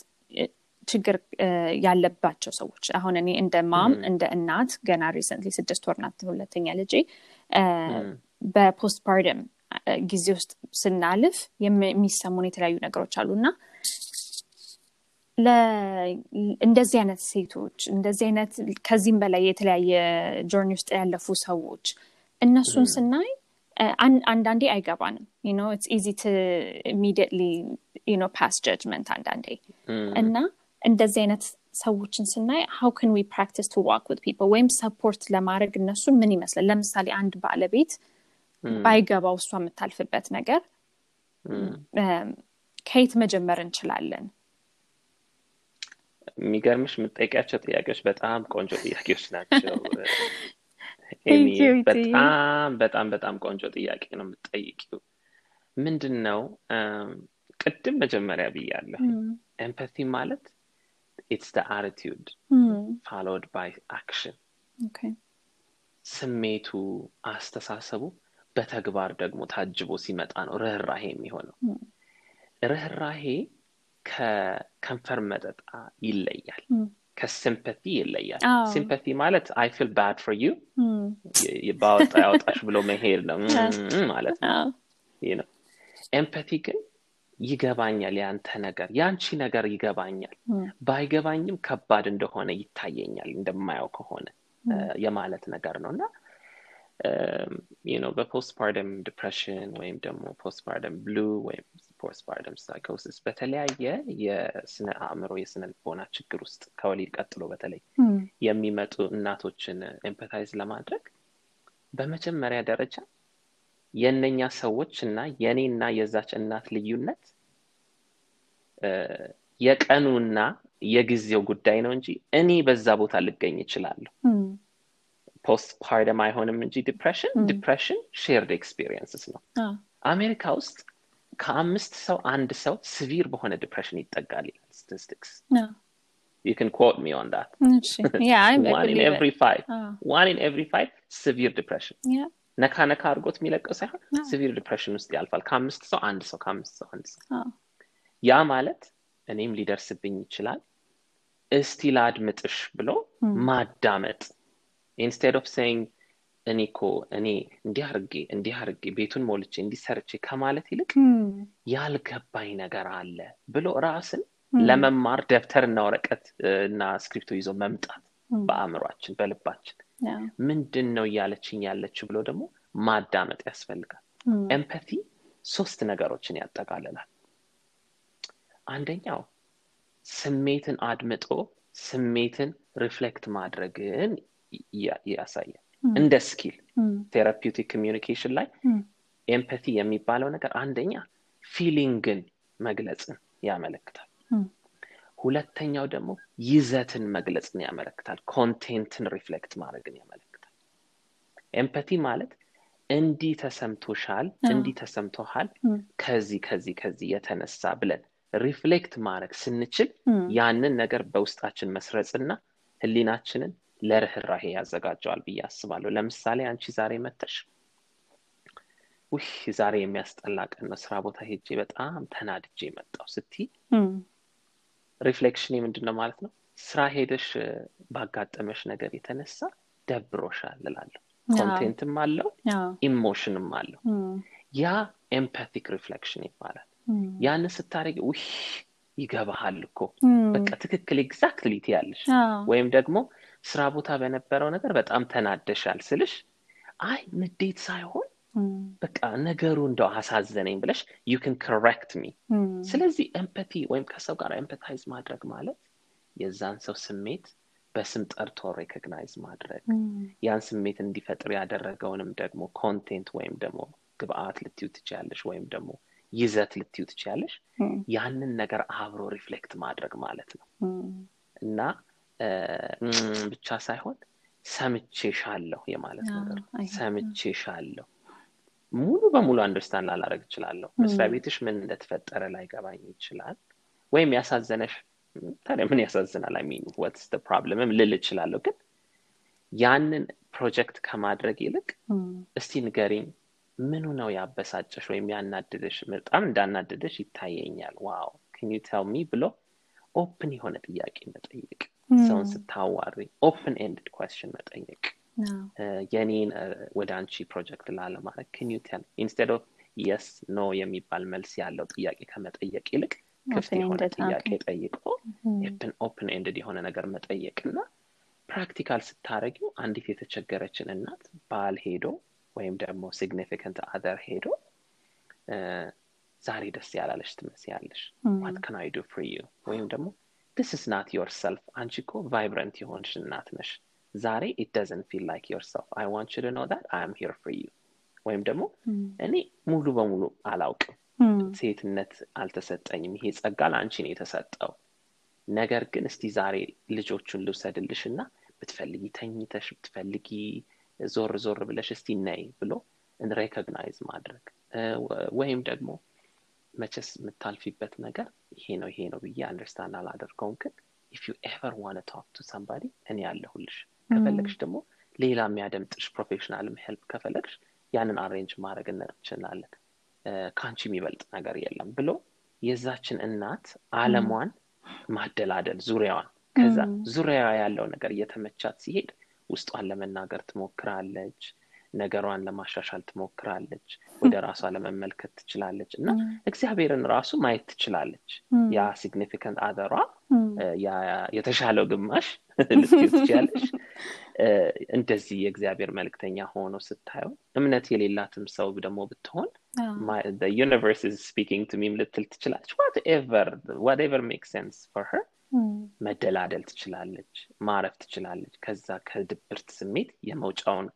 ችግር ያለባቸው ሰዎች አሁን እኔ እንደ mom እንደ እናት ገና recently ስድስት ወር ናት ሁለተኛ ልጄ በ postpartum ጊዜ ውስጥ ስናልፍ የሚሰሙን የተለያዩ ነገሮች አሉ እና እንደዚህ አይነት ሴቶች እንደዚህ አይነት ከዚህም በላይ የተለያየ journey ውስጥ ያለፉ ሰዎች እነሱን ስናይ አንዳንዴ አይገባንም። no it's easy to immediately no pass judgment አንዳንዴ። እና እንደዚህ አይነት ሰዎችን ስናይ how can we practice to walk with people ወይም support ለማድረግ እነሱን ምን ይመስላል? ለምሳሌ አንድ ባለቤት ባይገባው እሷ የምታልፍበት ነገር ከየት መጀመር እንችላለን የሚገርምሽ የምጠይቂያቸው ጥያቄዎች በጣም ቆንጆ ጥያቄዎች ናቸው። *laughs* ኤሚ በጣም በጣም በጣም ቆንጆ ጥያቄ ነው የምጠይቂው ምንድን ነው ቅድም መጀመሪያ ብያለሁ። empathy ማለት it's the attitude followed by action። ስሜቱ አስተሳሰቡ በተግባር ደግሞ ታጅቦ ሲመጣ ነው ርኅራሄ የሚሆነው። ርኅራሄ ከከንፈር መጠጣ ይለያል ከ sympathy ይለያል። sympathy ማለት I feel bad for you ባወጣ ያወጣሽ ብሎ መሄድ ነው። ማለት ነው። empathy ግን ይገባኛል ያንተ ነገር ያንቺ ነገር ይገባኛል። ባይገባኝም ከባድ እንደሆነ ይታየኛል እንደማየው ከሆነ የማለት ነገር ነው። እና ነው በ postpartum depression ወይም ደግሞ postpartum blue ወይም postpartum psychosis በተለያየ የስነ አእምሮ የስነ ልቦና ችግር ውስጥ ከወሊድ ቀጥሎ በተለይ የሚመጡ እናቶችን empathize ለማድረግ በመጀመሪያ ደረጃ የእነኛ ሰዎች እና የእኔና የዛች እናት ልዩነት የቀኑና የጊዜው ጉዳይ ነው እንጂ እኔ በዛ ቦታ ልገኝ ይችላለሁ postpartum አይሆንም እንጂ depression depression shared experiences ነው። አሜሪካ ውስጥ ከአምስት ሰው አንድ ሰው severe በሆነ depression ይጠጋል ይላል statistics You can quote me on that. yeah, I *laughs* one in every five. One in every five severe depression. Yeah. ነካ ነካ አድርጎት የሚለቀው ሳይሆን severe depression ውስጥ ያልፋል። ከአምስት ሰው አንድ ሰው ከአምስት ሰው አንድ ሰው። ያ ማለት እኔም ሊደርስብኝ ይችላል እስቲ ላድምጥሽ ብሎ ማዳመጥ። instead of saying እኔ እኮ እኔ እንዲህ አርጌ እንዲህ አርጌ ቤቱን ሞልቼ እንዲህ ሰርቼ ከማለት ይልቅ ያልገባኝ ነገር አለ ብሎ ራስን ለመማር ደብተርና ወረቀት እና ስክሪፕቶ ይዞ መምጣት በአእምሯችን በልባችን ምንድን ነው እያለችኝ ያለችው ብሎ ደግሞ ማዳመጥ ያስፈልጋል። empathy ሶስት ነገሮችን ያጠቃልላል። አንደኛው ስሜትን አድምጦ ስሜትን reflect ማድረግን ያሳያል እንደ skill therapeutic communication ላይ empathy የሚባለው ነገር አንደኛ feeling ን መግለጽን ያመለክታል። ሁለተኛው ደግሞ ይዘትን መግለጽን ያመለክታል። content ን reflect ማድረግን ያመለክታል። empathy ማለት እንዲህ ተሰምቶሻል እንዲህ ተሰምቶሃል ከዚህ ከዚህ ከዚህ የተነሳ ብለን reflect ማድረግ ስንችል ያንን ነገር በውስጣችን መስረጽና ህሊናችንን ለርኅራሄ ያዘጋጀዋል ብዬ አስባለሁ። ለምሳሌ አንቺ ዛሬ መጥተሽ ውህ ዛሬ የሚያስጠላ ቀን ነው ስራ ቦታ ሄጄ በጣም ተናድጄ መጣው እስቲ reflection ምንድን ነው ማለት ነው? ስራ ሄደሽ ባጋጠመሽ ነገር የተነሳ ደብሮሻል እላለሁ። content ም አለው emotion ም አለው። ያ empathic reflection ይባላል። ያንን ስታደርግ ውህ ይገባሃል እኮ። በቃ ትክክል exactly ትያለሽ። ወይም ደግሞ ስራ ቦታ በነበረው ነገር በጣም ተናደሻል ስልሽ አይ ንዴት ሳይሆን በቃ ነገሩ እንደው አሳዘነኝ ብለሽ you can correct me ስለዚህ empathy ወይም ከሰው ጋር empathize ማድረግ ማለት የዛን ሰው ስሜት በስም ጠርቶ recognize ማድረግ። ያን ስሜት እንዲፈጥር ያደረገውንም ደግሞ content ወይም ደግሞ ግብአት ልትዪ ትችያለሽ ወይም ደግሞ ይዘት ልትዪ ትችያለሽ። ያንን ነገር አብሮ reflect ማድረግ ማለት ነው። እና ብቻ ሳይሆን ሰምቼሻለሁ የማለት ነገር ሰምቼሻለሁ። ሙሉ በሙሉ understand ላላረግ እችላለሁ። መስሪያ ቤትሽ ምን እንደተፈጠረ ላይገባኝ ይችላል። ወይም ያሳዘነሽ ታዲያ ምን ያሳዝናል? mean what's problem ም ልል እችላለሁ። ግን ያንን ፕሮጀክት ከማድረግ ይልቅ እስቲ ንገሪኝ ምኑ ነው ያበሳጨሽ ወይም ያናድደሽ በጣም እንዳናድደሽ ይታየኛል። why don't tell me ብሎ open የሆነ ጥያቄ መጠየቅ ሰውን ስታዋሪ open ended question መጠየቅ። የኔን ወደ አንቺ ፕሮጀክት ላለማድረግ can tell instead of yes no የሚባል መልስ ያለው ጥያቄ ከመጠየቅ ይልቅ ክፍት የሆነ ጥያቄ ጠይቆ open ended የሆነ ነገር መጠየቅ እና practical ስታደረጊው አንዲት የተቸገረችን እናት ባል ሄዶ ወይም ደግሞ significant other ሄዶ ዛሬ ደስ ያላለሽ ትመስያለሽ። what can I do for you ወይም ደግሞ this is not yourself. አንቺ እኮ vibrant የሆንሽ እናት ነሽ ዛሬ it doesn't feel like yourself. I want you to know that I am here for you. ወይም ደግሞ እኔ ሙሉ በሙሉ አላውቅም። ሴትነት አልተሰጠኝም። ይሄ ጸጋ ለአንቺ ነው የተሰጠው። ነገር ግን እስቲ ዛሬ ልጆቹን ልውሰድልሽ እና ብትፈልጊ ተኝተሽ ብትፈልጊ ዞር ዞር ብለሽ እስቲ ነይ ብሎ recognize ማድረግ። ወይም ደግሞ መቸስ የምታልፊበት ነገር ይሄ ነው ይሄ ነው ብዬ understand አላደርገውም። ግን if you ever wanna talk to somebody እኔ ያለሁልሽ ከፈለግሽ ደግሞ ሌላ የሚያደምጥሽ professional ም help ከፈለግሽ ያንን arrange ማድረግ እንችላለን። ከአንቺ የሚበልጥ ነገር የለም ብሎ የዛችን እናት አለሟን ማደላደል ዙሪያዋን። ከዛ ዙሪያ ያለው ነገር እየተመቻት ሲሄድ ውስጧን ለመናገር ትሞክራለች ነገሯን ለማሻሻል ትሞክራለች ወደ ራሷ ለመመልከት ትችላለች እና እግዚአብሔርን ራሱ ማየት ትችላለች። ያ significant other ሯ የተሻለው ግማሽ *laughs* ልታይ ትችላለች። እንደዚህ የእግዚአብሔር መልክተኛ ሆኖ ስታየው እምነት የሌላትም ሰው ደግሞ ብትሆን universe speaking to me ም ልትል ትችላለች። whatever make sense for her መደላደል ትችላለች ማረፍ ትችላለች። ከዛ ከድብርት ስሜት የመውጫውን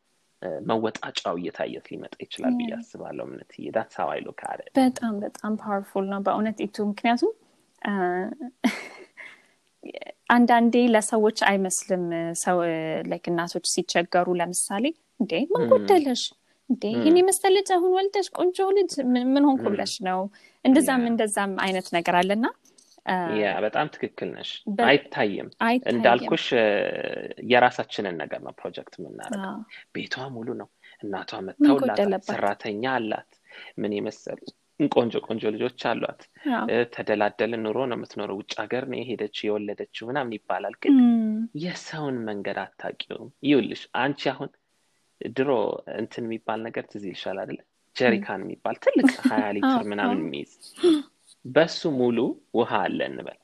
መወጣጫው እየታየት ሊመጣ ይችላል ብዬ አስባለሁ እምነት that's how I ሎ ካለ በጣም በጣም powerful ነው በእውነት ኢቱ። ምክንያቱም አንዳንዴ ለሰዎች አይመስልም ሰው like እናቶች ሲቸገሩ ለምሳሌ እንዴ ምን ጎደለሽ እንዴ ይህን የመሰለ ልጅ አሁን ወልደሽ ቆንጆ ልጅ ምን ሆንኩ ብለሽ ነው? እንደዛም እንደዛም አይነት ነገር አለና ያ በጣም ትክክል ነሽ። አይታይም። እንዳልኩሽ የራሳችንን ነገር ነው ፕሮጀክት የምናደርገው። ቤቷ ሙሉ ነው። እናቷ ጎደለባት? ሰራተኛ አላት። ምን የመሰሉ ቆንጆ ቆንጆ ልጆች አሏት። ተደላደለ ኑሮ ነው የምትኖረው። ውጭ ሀገር ነው የሄደችው የወለደችው ምናምን ይባላል። ግን የሰውን መንገድ አታውቂውም። ይውልሽ አንቺ አሁን ድሮ እንትን የሚባል ነገር ትዝ ይልሻል አይደለ? ጀሪካን የሚባል ትልቅ ሀያ ሊትር ምናምን የሚይዝ በሱ ሙሉ ውሃ አለ እንበል።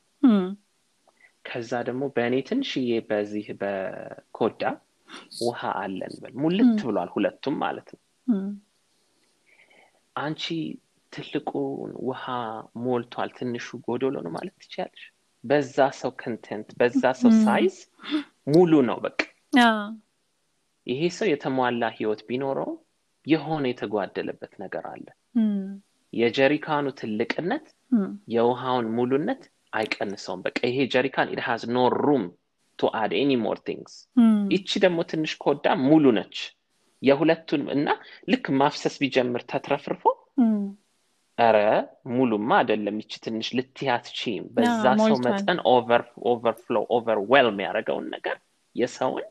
ከዛ ደግሞ በእኔ ትንሽዬ በዚህ በኮዳ ውሃ አለ እንበል። ሙልት ብሏል ሁለቱም ማለት ነው። አንቺ ትልቁን ውሃ ሞልቷል ትንሹ ጎዶሎ ነው ማለት ትችያለሽ። በዛ ሰው content በዛ ሰው ሳይዝ ሙሉ ነው በቃ። ይሄ ሰው የተሟላ ህይወት ቢኖረው የሆነ የተጓደለበት ነገር አለ። የጀሪካኑ ትልቅነት የውሃውን ሙሉነት አይቀንሰውም። በቃ ይሄ ጀሪካን it has no room to add any more things ይቺ ደግሞ ትንሽ ኮዳ ሙሉ ነች። የሁለቱን እና ልክ ማፍሰስ ቢጀምር ተትረፍርፎ ኧረ ሙሉማ አይደለም። ይቺ ትንሽ ልትያት ቺም በዛ ሰው መጠን overflow overwhelm ያደረገውን ነገር የሰውን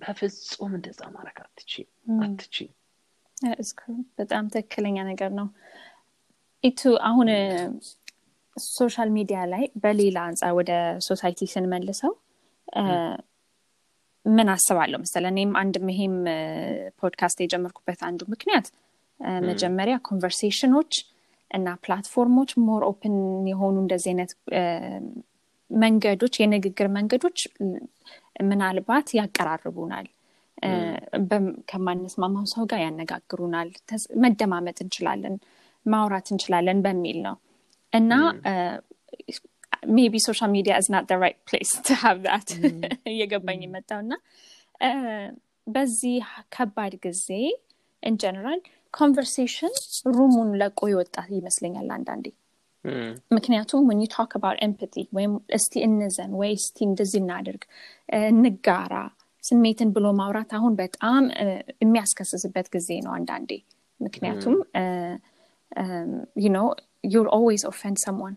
በፍጹም እንደዛ ማድረግ አትችም አትችም. በጣም ትክክለኛ ነገር ነው ኢቱ አሁን social media ላይ በሌላ አንጻር ወደ society ስንመልሰው ምን አስባለሁ መሰለ እኔም አንድም ይሄም ፖድካስት የጀመርኩበት አንዱ ምክንያት መጀመሪያ conversation ኖች እና platform ሞች more open የሆኑ እንደዚህ አይነት መንገዶች የንግግር መንገዶች ምናልባት ያቀራርቡናል። ከማንስማማው ሰው ጋር ያነጋግሩናል። መደማመጥ እንችላለን ማውራት እንችላለን በሚል ነው። እና maybe social media is not right place to have that እየገባኝ የመጣው እና በዚህ ከባድ ጊዜ in general conversation room ሙን ለቆ የወጣ ይመስለኛል አንዳንዴ። ምክንያቱም when you talk about empathy ወይም እስቲ እንዘን ወይ እስቲ እንደዚህ እናድርግ እንጋራ ስሜትን ብሎ ማውራት አሁን በጣም የሚያስከስስበት ጊዜ ነው አንዳንዴ። ምክንያቱም you know you're always offend someone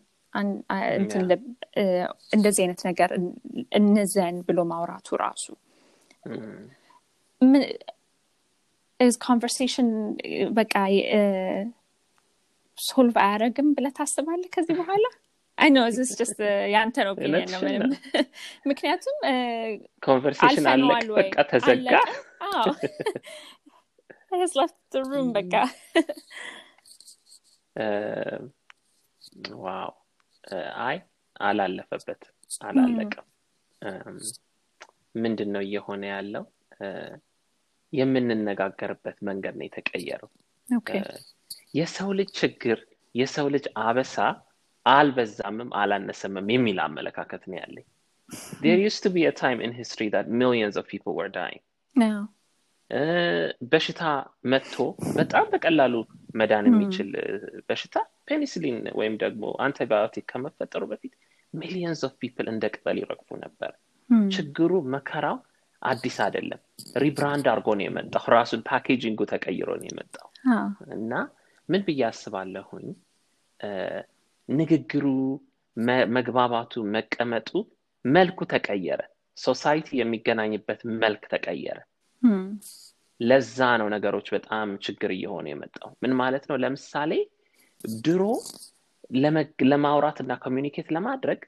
እንደዚህ አይነት ነገር እን- እንዘን ብሎ ማውራቱ ራሱ conversation በቃ solve አያደርግም ብለህ ታስባለህ ከዚህ በኋላ? I know this just የአንተን opinion ነው ምንም. *laughs* ምክንያቱም conversation አለቅ አልፈነዋል ወይ? በቃ ተዘጋ። has *laughs* *laughs* left the room በቃ wow አይ አላለፈበት አላለቀም። ምንድን ነው እየሆነ ያለው? የምንነጋገርበት መንገድ ነው የተቀየረው። የሰው ልጅ ችግር የሰው ልጅ አበሳ አልበዛምም አላነሰምም የሚል አመለካከት ነው ያለኝ። There used to be a time in history that millions of people were dying. በሽታ መጥቶ በጣም በቀላሉ መዳን የሚችል በሽታ ፔኒሲሊን ወይም ደግሞ አንቲባዮቲክ ከመፈጠሩ በፊት millions of people እንደ ቅጠል ይረግፉ ነበር። ችግሩ መከራው አዲስ አይደለም። rebrand አድርጎ ነው የመጣው። ራሱን packaging ኡ ተቀይሮ ነው የመጣው። እና ምን ብዬ አስባለሁኝ? ንግግሩ መግባባቱ መቀመጡ መልኩ ተቀየረ። society የሚገናኝበት መልክ ተቀየረ ለዛ ነው ነገሮች በጣም ችግር እየሆኑ የመጣው። ምን ማለት ነው? ለምሳሌ ድሮ ለማውራት እና communicate ለማድረግ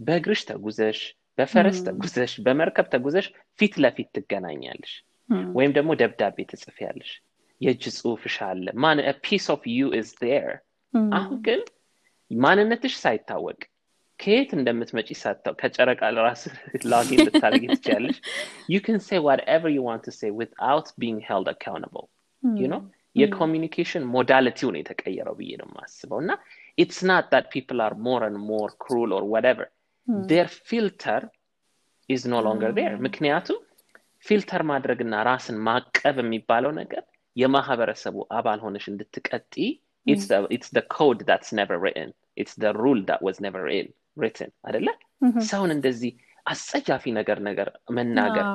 በእግርሽ ተጉዘሽ በፈረስ ተጉዘሽ በመርከብ ተጉዘሽ ፊት ለፊት ትገናኛለሽ ወይም ደግሞ ደብዳቤ ትጽፊያለሽ። የእጅ ጽሁፍሽ አለ። ማን piece of you is አሁን ግን ማንነትሽ ሳይታወቅ ከየት እንደምትመጪ ሳታውቂ ከጨረቃ ለራስ *laughs* ላጊን ልታደርጊ ትችያለሽ? you can say whatever you want say without being held accountable you know የ communication modality ው ነው የተቀየረው ብዬ ነው የማስበው። እና it's not that people are more and more cruel or whatever um፣ their filter is no longer there ምክንያቱም filter ማድረግና ራስን ማቀብ የሚባለው ነገር የማህበረሰቡ አባል ሆነሽ እንድትቀጥይ it's code that's never written it's rule that was never written አደለ ሰውን እንደዚህ አስጸያፊ ነገር ነገር መናገር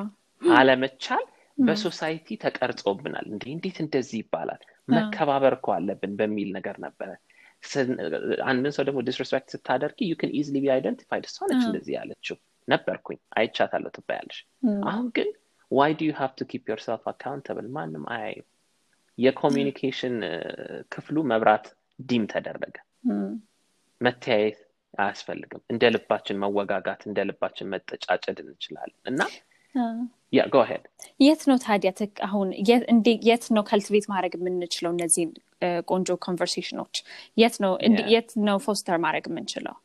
አለመቻል በ society ተቀርጾብናል። እንዴ እንዴት እንደዚህ ይባላል? መከባበር እኮ አለብን በሚል ነገር ነበረ። አንድን ሰው ደግሞ disrespect ስታደርጊ you can easily be identified እሷ ነች እንደዚህ ያለችው። ነበርኩኝ። አይቻታለሁ ትባያለሽ። አሁን ግን why do you have to keep yourself accountable ማንም አያይም የ communication ክፍሉ መብራት dim ተደረገ። መተያየት አያስፈልግም። እንደ ልባችን መወጋጋት እንደ ልባችን መጠጫጨድ እንችላለን። እና yeah go ahead የት ነው ታዲያ አሁን የት ነው cultivate ማድረግ የምንችለው እነዚህን ቆንጆ conversation ኖች የት ነው የት ነው foster ማድረግ የምንችለው?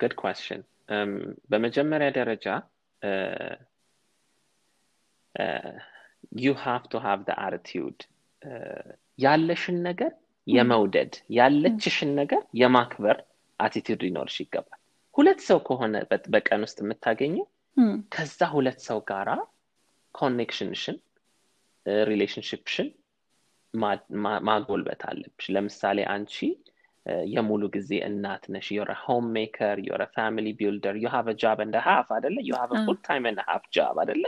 good question በመጀመሪያ ደረጃ you have to have attitude ያለሽን ነገር የመውደድ ያለችሽን ነገር የማክበር attitude ሊኖርሽ ይገባል። ሁለት ሰው ከሆነ በቀን ውስጥ የምታገኘው ከዛ ሁለት ሰው ጋራ connection ሽን relationship ሽን ማጎልበት አለብሽ። ለምሳሌ አንቺ የሙሉ ጊዜ እናት ነሽ። you're home maker you're family builder you have job and a half አደለ you have full time and a half job አደለ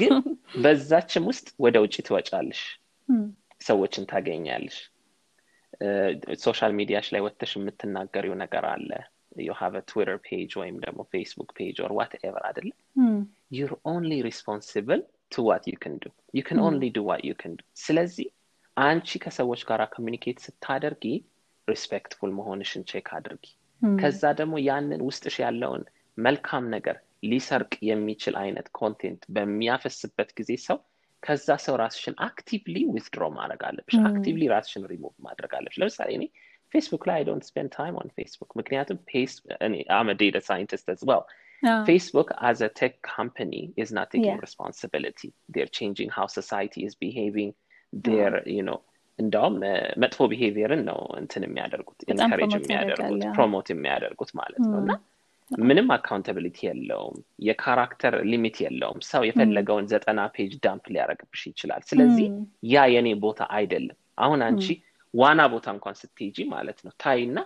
ግን በዛችም ውስጥ ወደ ውጭ ትወጫለሽ ሰዎችን ታገኛለሽ። social media ሽ ላይ ወጥተሽ የምትናገሪው ነገር አለ። You have a Twitter page ወይም ደግሞ Facebook page or whatever አይደለ? you're only responsible to what you can do. You can only do what you can do. ስለዚህ አንቺ ከሰዎች ጋር communicate ስታደርጊ respectful መሆንሽን check አድርጊ። ከዛ ደግሞ ያንን ውስጥሽ ያለውን መልካም ነገር ሊሰርቅ የሚችል አይነት content በሚያፈስበት ጊዜ ሰው ከዛ ሰው ራስሽን actively withdraw ማድረግ አለብሽ። አክቲቭሊ ራስሽን ሪሙቭ ማድረግ አለብሽ። ለምሳሌ እኔ ፌስቡክ ላይ don't spend time on Facebook ምክንያቱም I'm data scientist Facebook as a tech company is not taking Yeah. responsibility. They're changing how society is behaving. They're, you know, እንደውም መጥፎ behavior ን ነው እንትን የሚያደርጉት encourage የሚያደርጉት promote የሚያደርጉት ማለት ነው። እና ምንም accountability የለውም የ character limit የለውም። ሰው የፈለገውን ዘጠና page dump ሊያደረግብሽ ይችላል። ስለዚህ ያ የኔ ቦታ አይደለም። አሁን አንቺ ዋና ቦታ እንኳን ስትሄጂ ማለት ነው ታይና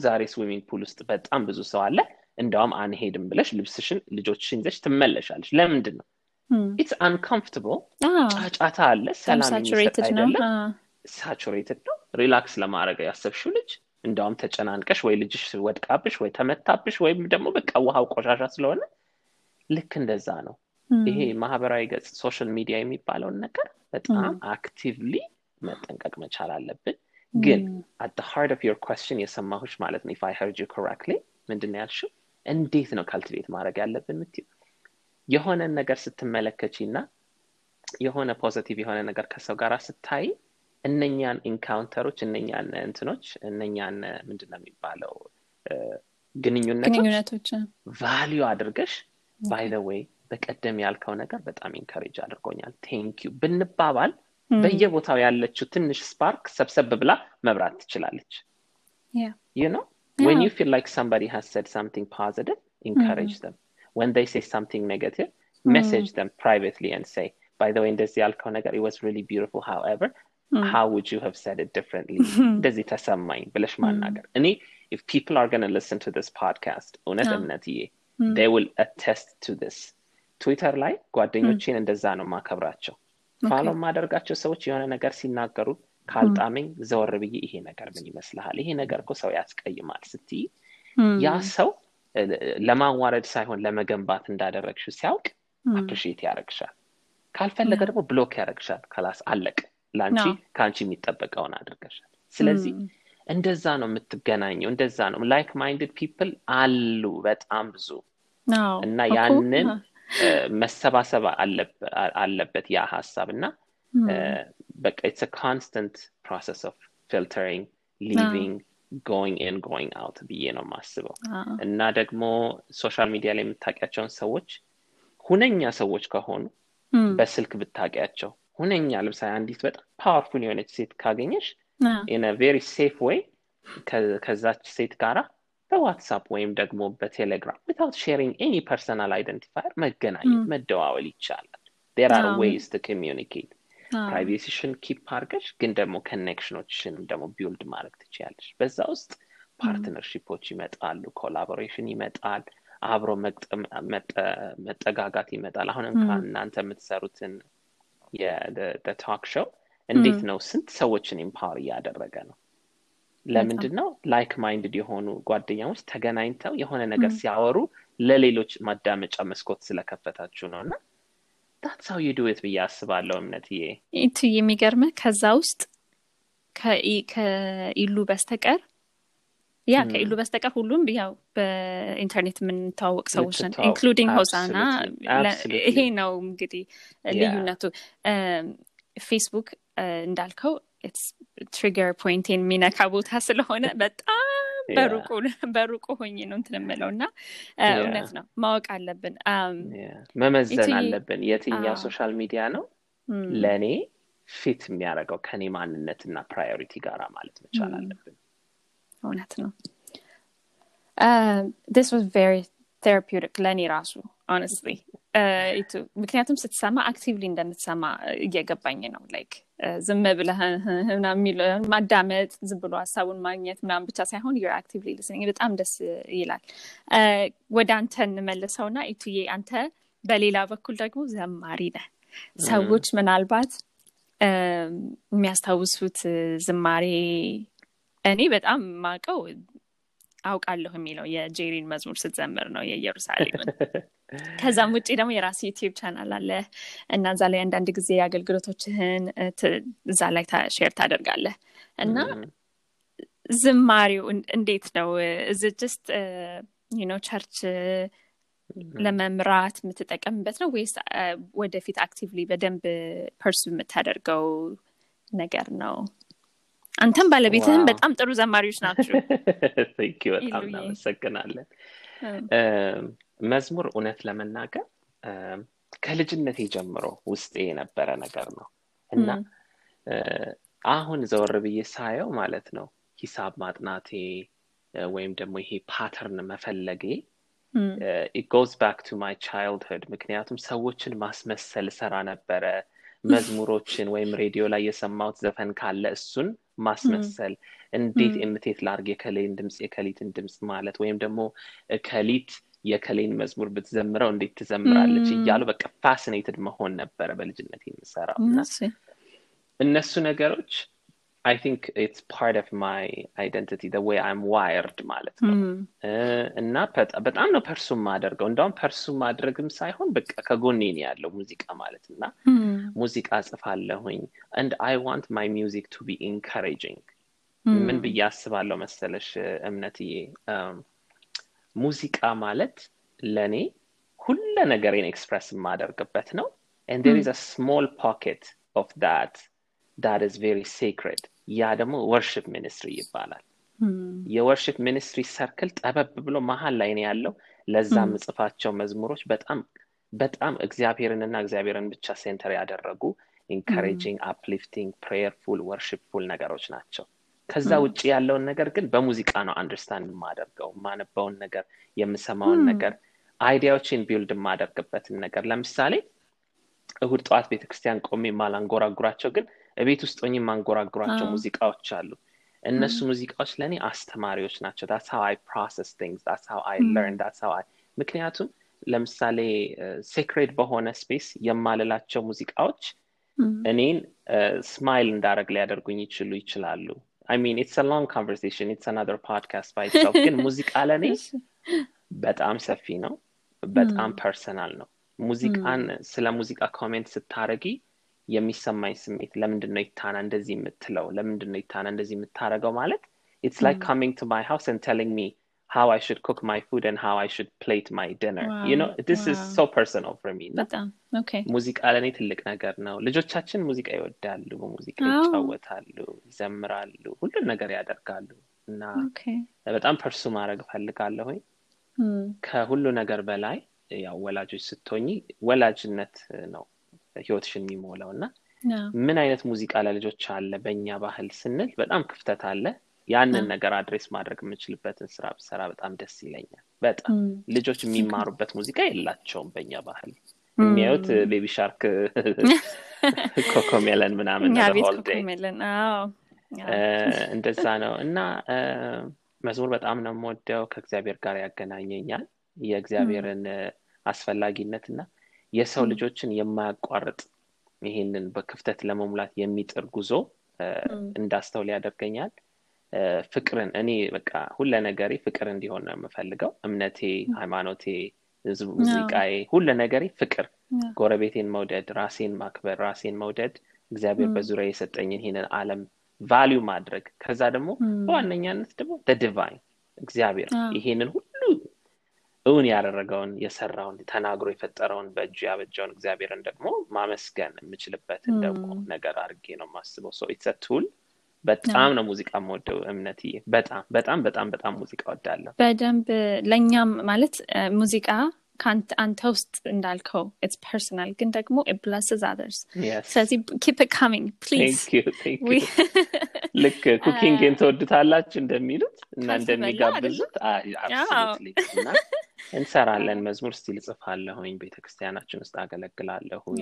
ዛሬ swimming pool ውስጥ በጣም ብዙ ሰው አለ እንደውም አንሄድም ብለሽ ልብስሽን ልጆችሽን ይዘሽ ትመለሻለሽ። ለምንድን ነው it's uncomfortable ጫጫታ አለ ሰላም የሚሰጥ አይደለም። saturated ነው። relax ለማድረግ ያሰብሽው ልጅ እንዳውም ተጨናንቀሽ ወይ ልጅሽ ወድቃብሽ ወይ ተመታብሽ ወይም ደግሞ በቃ ውሃው ቆሻሻ ስለሆነ ልክ እንደዛ ነው። ይሄ ማህበራዊ ገጽ social media የሚባለውን ነገር በጣም actively መጠንቀቅ መቻል አለብን። ግን at heart of your question የሰማሁሽ ማለት ነው I heard you correctly ምንድን ያልሽው? እንዴት ነው cultivate ማድረግ ያለብን ምትዩ የሆነን ነገር ስትመለከቺ እና የሆነ positive የሆነ ነገር ከሰው ጋር ስታይ እነኛን ኢንካውንተሮች እነኛን እንትኖች እነኛን ምንድን ነው የሚባለው እ፣ ግንኙነቶች ግንኙነቶች ቫሊዩ አድርገሽ ባይ ዘ ዌይ በቀደም ያልከው ነገር በጣም ኢንካሬጅ አድርጎኛል ቴንክ ዩ ብንባባል በየቦታው ያለችው ትንሽ ስፓርክ ሰብሰብ ብላ መብራት ትችላለች Yeah. you know when Yeah. you feel like somebody has said something positive encourage them when they say something negative message them privately and say by the way እንደዚህ ያልከው ነገር it was really beautiful however how would you have said it differently? እንደዚህ ተሰማኝ ብለሽ ማናገር እኔ if people are going to listen to this podcast እውነት እምነትዬ they will attest to this. ትዊተር ላይ ጓደኞቼን እንደዛ ነው ማከብራቸው follow የማደርጋቸው ሰዎች የሆነ ነገር ሲናገሩ ካልጣመኝ ዘወር ብዬ ይሄ ነገር ምን ይመስልሃል? ይሄ ነገር እኮ ሰው ያስቀይማል ስትይ ያ ሰው ለማዋረድ ሳይሆን ለመገንባት እንዳደረግሽው ሲያውቅ appreciate ያደረግሻል ካልፈለገ ደግሞ block ያደረግሻል ከላስ አለቅ ለአንቺ ከአንቺ የሚጠበቀውን አድርገሻል። ስለዚህ እንደዛ ነው የምትገናኘው እንደዛ ነው። like-minded people አሉ በጣም ብዙ እና ያንን መሰባሰብ አለበ- አለበት ያ ሀሳብ እና በቃ it's constant process of filtering living going in going out ብዬ ነው የማስበው። እና ደግሞ social media ላይ የምታውቂያቸውን ሰዎች ሁነኛ ሰዎች ከሆኑ በስልክ ብታውቂያቸው ሁነኛ ለምሳሌ አንዲት በጣም powerful የሆነች ሴት ካገኘሽ very safe way ከዛች ሴት ጋራ በዋትሳፕ ወይም ደግሞ በቴሌግራም without sharing any personal identifier መገናኘት መደዋወል ይቻላል። there are ways to communicate privacy ሽን keep አድርገሽ ግን ደግሞ connection ኦችሽንም ደግሞ build ማድረግ ትችያለሽ። በዛ ውስጥ partnership ኦች ይመጣሉ collaboration ይመጣል አብሮ መጠጋጋት ይመጣል። አሁን እናንተ የምትሰሩትን የ talk show እንዴት ነው ስንት ሰዎችን empower እያደረገ ነው? ለምንድን ነው like-minded የሆኑ ጓደኛሞች ተገናኝተው የሆነ ነገር ሲያወሩ ለሌሎች ማዳመጫ መስኮት ስለከፈታችሁ ነው። እና that's how you do ብዬ አስባለሁ እምነትዬ። ኢቱ የሚገርምህ ከዛ ውስጥ ከኢሉ በስተቀር ያ ከኢሉ በስተቀር ሁሉም ያው በኢንተርኔት የምንተዋወቅ ሰዎች ነን። including ሆሳና ይሄ ነው እንግዲህ ልዩነቱ። ፌስቡክ እንዳልከው trigger point ኤን የሚነካ ቦታ ስለሆነ በጣም በሩቁ ሆኜ ነው እንትን የምለው እና እውነት ነው ማወቅ አለብን። መመዘን አለብን። የትኛው social media ነው ለእኔ fit የሚያደርገው ከኔ ማንነት እና priority ጋር ማለት መቻል አለብን እውነት ነው። This was very therapeutic ለእኔ ራሱ honestly ምክንያቱም ስትሰማ actively እንደምትሰማ እየገባኝ ነው። like ዝም ብለህ *laughs* ማዳመጥ ዝም ብሎ ሀሳቡን ማግኘት ምናምን ብቻ ሳይሆን you're actively በጣም ደስ ይላል። ወደ አንተ እንመልሰውና ኢቱዬ አንተ በሌላ በኩል ደግሞ ዘማሪ ነህ። ሰዎች ምናልባት የሚያስታውሱት ዝማሬ እኔ በጣም ማቀው አውቃለሁ የሚለው የጄሪን መዝሙር ስትዘምር ነው የኢየሩሳሌምን። *laughs* ከዛም ውጭ ደግሞ የራስ YouTube channel አለ እና እዛ ላይ አንዳንድ ጊዜ አገልግሎቶችህን እዛ ላይ share ታደርጋለህ። እና ዝማሬው እንዴት ነው? እዚ just ነው church ለመምራት የምትጠቀምበት ነው ወይስ ወደፊት actively በደንብ pursue የምታደርገው ነገር ነው አንተም ባለቤትህም በጣም ጥሩ ዘማሪዎች ናቸው። *laughs* በጣም እናመሰግናለን። መዝሙር እውነት ለመናገር ከልጅነቴ ጀምሮ ውስጤ የነበረ ነገር ነው። እና አሁን ዘወር ብዬ ሳየው ማለት ነው ሂሳብ ማጥናቴ ወይም ደግሞ ይሄ pattern መፈለጌ goes back to my childhood ምክንያቱም ሰዎችን ማስመሰል ሰራ ነበረ መዝሙሮችን ወይም ሬዲዮ ላይ የሰማሁት ዘፈን ካለ እሱን ማስመሰል። እንዴት imitate ላርግ የከሌን ድምፅ የከሊትን ድምፅ ማለት ወይም ደግሞ ከሊት የከሌን መዝሙር ብትዘምረው እንዴት ትዘምራለች? እያሉ በቃ fascinated መሆን ነበረ በልጅነት የምሰራው። እነሱ ነገሮች I think it's part of my identity the way I'm wired ማለት ነው. እና በጣም ነው pursue ማደርገው. እንደውም pursue ማድረግም ሳይሆን በቃ ከጎኔ ያለው ሙዚቃ ማለት እና ሙዚቃ ጽፋለሁኝ and I want my music to be encouraging ምን ብዬ አስባለሁ መሰለሽ እምነትዬ? ሙዚቃ ማለት ለእኔ ሁለ ነገሬን express የማደርግበት ነው። And there is a small pocket of that that is very sacred ያ ደግሞ worship ministry ይባላል። የ worship ministry circle ጠበብ ብሎ መሀል ላይ ነው ያለው። ለዛ ምጽፋቸው መዝሙሮች በጣም በጣም እግዚአብሔርንና እግዚአብሔርን ብቻ center ያደረጉ encouraging uplifting prayerful worshipful ነገሮች ናቸው። ከዛ ውጭ ያለውን ነገር ግን በሙዚቃ ነው understand የማደርገው የማነበውን ነገር የምሰማውን ነገር idea ዎችን build የማደርግበትን ነገር። ለምሳሌ እሁድ ጠዋት ቤተክርስቲያን ቆሜ ማላንጎራጉራቸው ግን ቤት ውስጥ ሆኜ የማንጎራጉራቸው ሙዚቃዎች አሉ። እነሱ ሙዚቃዎች ለእኔ አስተማሪዎች ናቸው። that's how I process things that's how I learn that's how I ምክንያቱም ለምሳሌ sacred በሆነ space የማልላቸው ሙዚቃዎች እኔን smile እንዳደረግ ሊያደርጉኝ ይችሉ ይችላሉ። I mean, it's a long conversation. It's another podcast by itself. ግን *laughs* ሙዚቃ ለእኔ በጣም ሰፊ ነው። በጣም personal ነው። ሙዚቃን ስለ ሙዚቃ comment ስታረጊ የሚሰማኝ ስሜት ለምንድን ነው ይታና እንደዚህ የምትለው ለምንድን ነው ይታና እንደዚህ የምታረገው ማለት it's like coming to my house and telling me how I should cook my food and how I should plate my dinner. Wow. You know, this wow. is so personal for me. ሙዚቃ ለእኔ ትልቅ ነገር ነው። ልጆቻችን ሙዚቃ ይወዳሉ፣ ሙዚቃ ይጫወታሉ፣ ይዘምራሉ፣ ሁሉን ነገር ያደርጋሉ እና በጣም pursue ማድረግ እፈልጋለሁኝ። ከሁሉ ነገር በላይ ያው ወላጆች ስትሆኝ ወላጅነት ነው ህይወትሽን የሚሞላው እና ምን አይነት ሙዚቃ ለልጆች አለ በእኛ ባህል ስንል በጣም ክፍተት አለ። ያንን ነገር address ማድረግ የምችልበትን ስራ ብሰራ በጣም ደስ ይለኛል። በጣም ልጆች የሚማሩበት ሙዚቃ የላቸውም በእኛ ባህል። የሚያዩት Baby Shark *laughs* Cocomelon ምናምን እንደዛ ነው እና መዝሙር በጣም ነው የምወደው። ከእግዚአብሔር ጋር ያገናኘኛል የእግዚአብሔርን አስፈላጊነት እና የሰው ልጆችን የማያቋርጥ ይሄንን በክፍተት ለመሙላት የሚጥር ጉዞ እንዳስተውል ያደርገኛል። ፍቅርን እኔ በቃ ሁለ ነገሬ ፍቅር እንዲሆን ነው የምፈልገው። እምነቴ ሃይማኖቴ ሙዚቃዬ ሁለ ነገሬ ፍቅር። ጎረቤቴን መውደድ ራሴን ማክበር ራሴን መውደድ እግዚአብሔር በዙሪያ የሰጠኝን ይህንን አለም value ማድረግ። ከዛ ደግሞ በዋነኛነት ደግሞ divine እግዚአብሔር ይሄንን ሁሉ እውን ያደረገውን የሰራውን ተናግሮ የፈጠረውን በእጁ ያበጀውን እግዚአብሔርን ደግሞ ማመስገን የምችልበትን ደግሞ ነገር አድርጌ ነው የማስበው። ሰው it's tool በጣም ነው ሙዚቃ የምወደው እምነት በጣም በጣም በጣም በጣም ሙዚቃ ወዳለሁ በደንብ ለእኛም ማለት ሙዚቃ አንተ ውስጥ እንዳልከው it's personal ግን ደግሞ blesses others ስለዚህ keep coming please ልክ *laughs* cooking ን ተወድታላችሁ እንደሚሉት እና እንደሚጋብዙት? እና እንሰራለን መዝሙር still ጽፋለሁኝ ቤተክርስቲያናችን ውስጥ አገለግላለሁኝ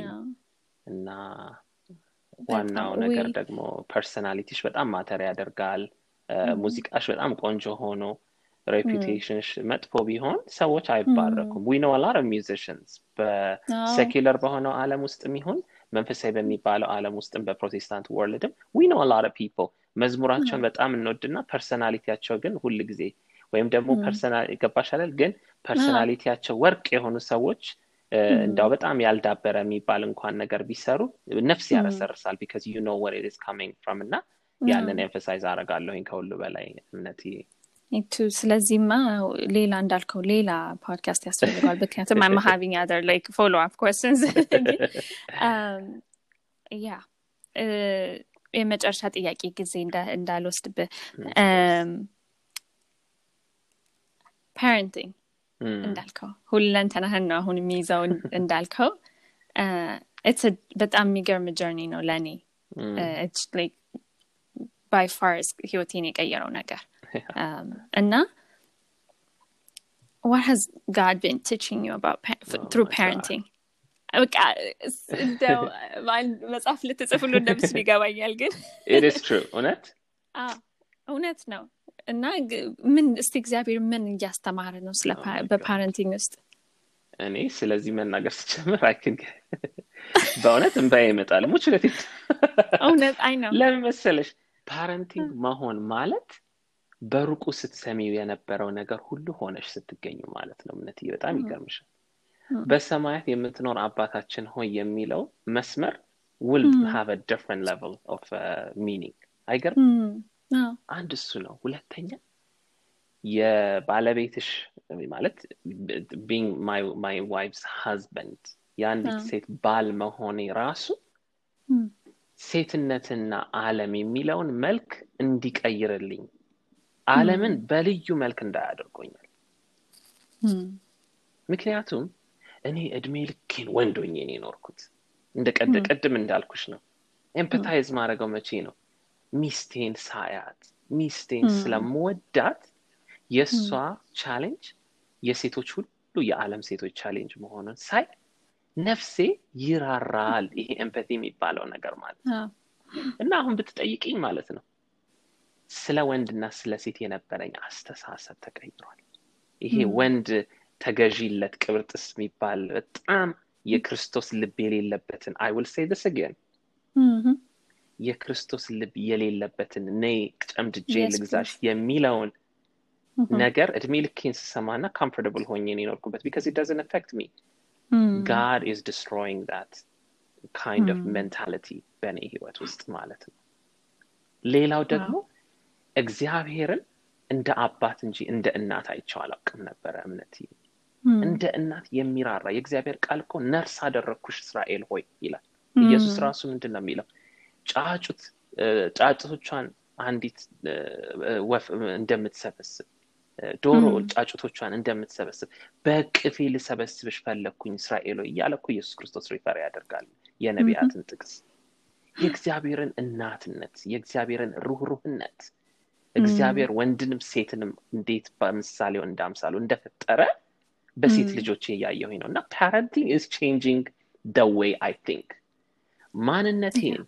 እና ዋናው ነገር ደግሞ personality ሽ በጣም matter ያደርጋል። ሙዚቃሽ በጣም ቆንጆ ሆኖ reputation ሽ መጥፎ ቢሆን ሰዎች አይባረኩም። we know a lot of musicians በ secular በሆነው አለም ውስጥ የሚሆን መንፈሳዊ በሚባለው አለም ውስጥም በፕሮቴስታንት ወርልድም ዊ ኖ ላር ፒፕል መዝሙራቸውን በጣም እንወድና personality ያቸው ግን ሁል ጊዜ ወይም ደግሞ ይገባሻላል ግን personality ያቸው ወርቅ የሆኑ ሰዎች እንዳው በጣም ያልዳበረ የሚባል እንኳን ነገር ቢሰሩ ነፍስ ያረሰርሳል because you know where he's coming from እና ያንን emphasize አረጋለሁኝ ከሁሉ በላይ እምነት ስለዚህማ ሌላ እንዳልከው ሌላ ፖድካስት ያስፈልገዋል። ምክንያቱም having other like follow up questions ያ የመጨረሻ ጥያቄ ጊዜ እንዳልወስድብህ parenting እንዳልከው ሁለንተናህን ነው አሁን የሚይዘው እንዳልከው በጣም የሚገርም journey ነው ለእኔ by far ህይወቴን የቀየረው ነገር እና what has God been teaching you about oh through parenting? በቃ እንደው መጽሐፍ ልትጽፍ ሁሉ እንደምስል ይገባኛል ግን እውነት እውነት ነው እና ምን እስቲ እግዚአብሔር ምን እያስተማረ ነው ስለ በ parenting ውስጥ? እኔ ስለዚህ መናገር ስጀምር አይኔን *laughs* በእውነት እንባ ይመጣል። ሙች ለፊት እውነት? አይ ነው። ለምን መሰለሽ? parenting መሆን ማለት በሩቁ ስትሰሚው የነበረው ነገር ሁሉ ሆነሽ ስትገኙ ማለት ነው። እምነት በጣም ይገርምሻል። በሰማያት የምትኖር አባታችን ሆይ የሚለው መስመር will have different level of meaning አይገርም አንድ እሱ ነው። ሁለተኛ የባለቤትሽ ማለት being my wife's husband የአንዲት ሴት ባል መሆኔ ራሱ ሴትነትና አለም የሚለውን መልክ እንዲቀይርልኝ አለምን በልዩ መልክ እንዳይ አድርጎኛል። ምክንያቱም እኔ እድሜ ልኬን ወንድ ሆኜ ነው የኖርኩት። እንደ ቅድም እንዳልኩሽ ነው። empathize ማድረገው መቼ ነው ሚስቴን ሳያት ሚስቴን ስለምወዳት የእሷ challenge የሴቶች ሁሉ የዓለም ሴቶች challenge መሆኑን ሳይ ነፍሴ ይራራል። ይሄ empathy የሚባለው ነገር ማለት እና አሁን ብትጠይቅኝ ማለት ነው ስለ ወንድና ስለ ሴት የነበረኝ አስተሳሰብ ተቀይሯል። ይሄ ወንድ ተገዢለት ቅብርጥስ የሚባል በጣም የክርስቶስ ልብ የሌለበትን I will say again የክርስቶስ ልብ የሌለበትን ነይ ጨምድጄ ልግዛሽ የሚለውን ነገር እድሜ ልኬን ስሰማና comfortable ሆኜ የኖርኩበት because it doesn't affect me God is destroying that kind of mentality በእኔ ህይወት ውስጥ ማለት ነው። ሌላው ደግሞ እግዚአብሔርን እንደ አባት እንጂ እንደ እናት አይቸው አላውቅም ነበረ እምነት እንደ እናት የሚራራ የእግዚአብሔር ቃል እኮ ነርስ አደረግኩሽ እስራኤል ሆይ ይላል። ኢየሱስ ራሱ ምንድን ነው የሚለው ጫጩት ጫጩቶቿን አንዲት ወፍ እንደምትሰበስብ ዶሮ ጫጩቶቿን እንደምትሰበስብ በቅፌ ልሰበስብሽ ፈለግኩኝ እስራኤል እያለ እኮ ኢየሱስ ክርስቶስ refer ያደርጋል የነቢያትን ጥቅስ። የእግዚአብሔርን እናትነት የእግዚአብሔርን ሩህሩህነት እግዚአብሔር ወንድንም ሴትንም እንዴት በምሳሌው እንደአምሳሉ እንደፈጠረ በሴት ልጆች እያየሁኝ ነው። እና parenting is changing the way I think ማንነቴን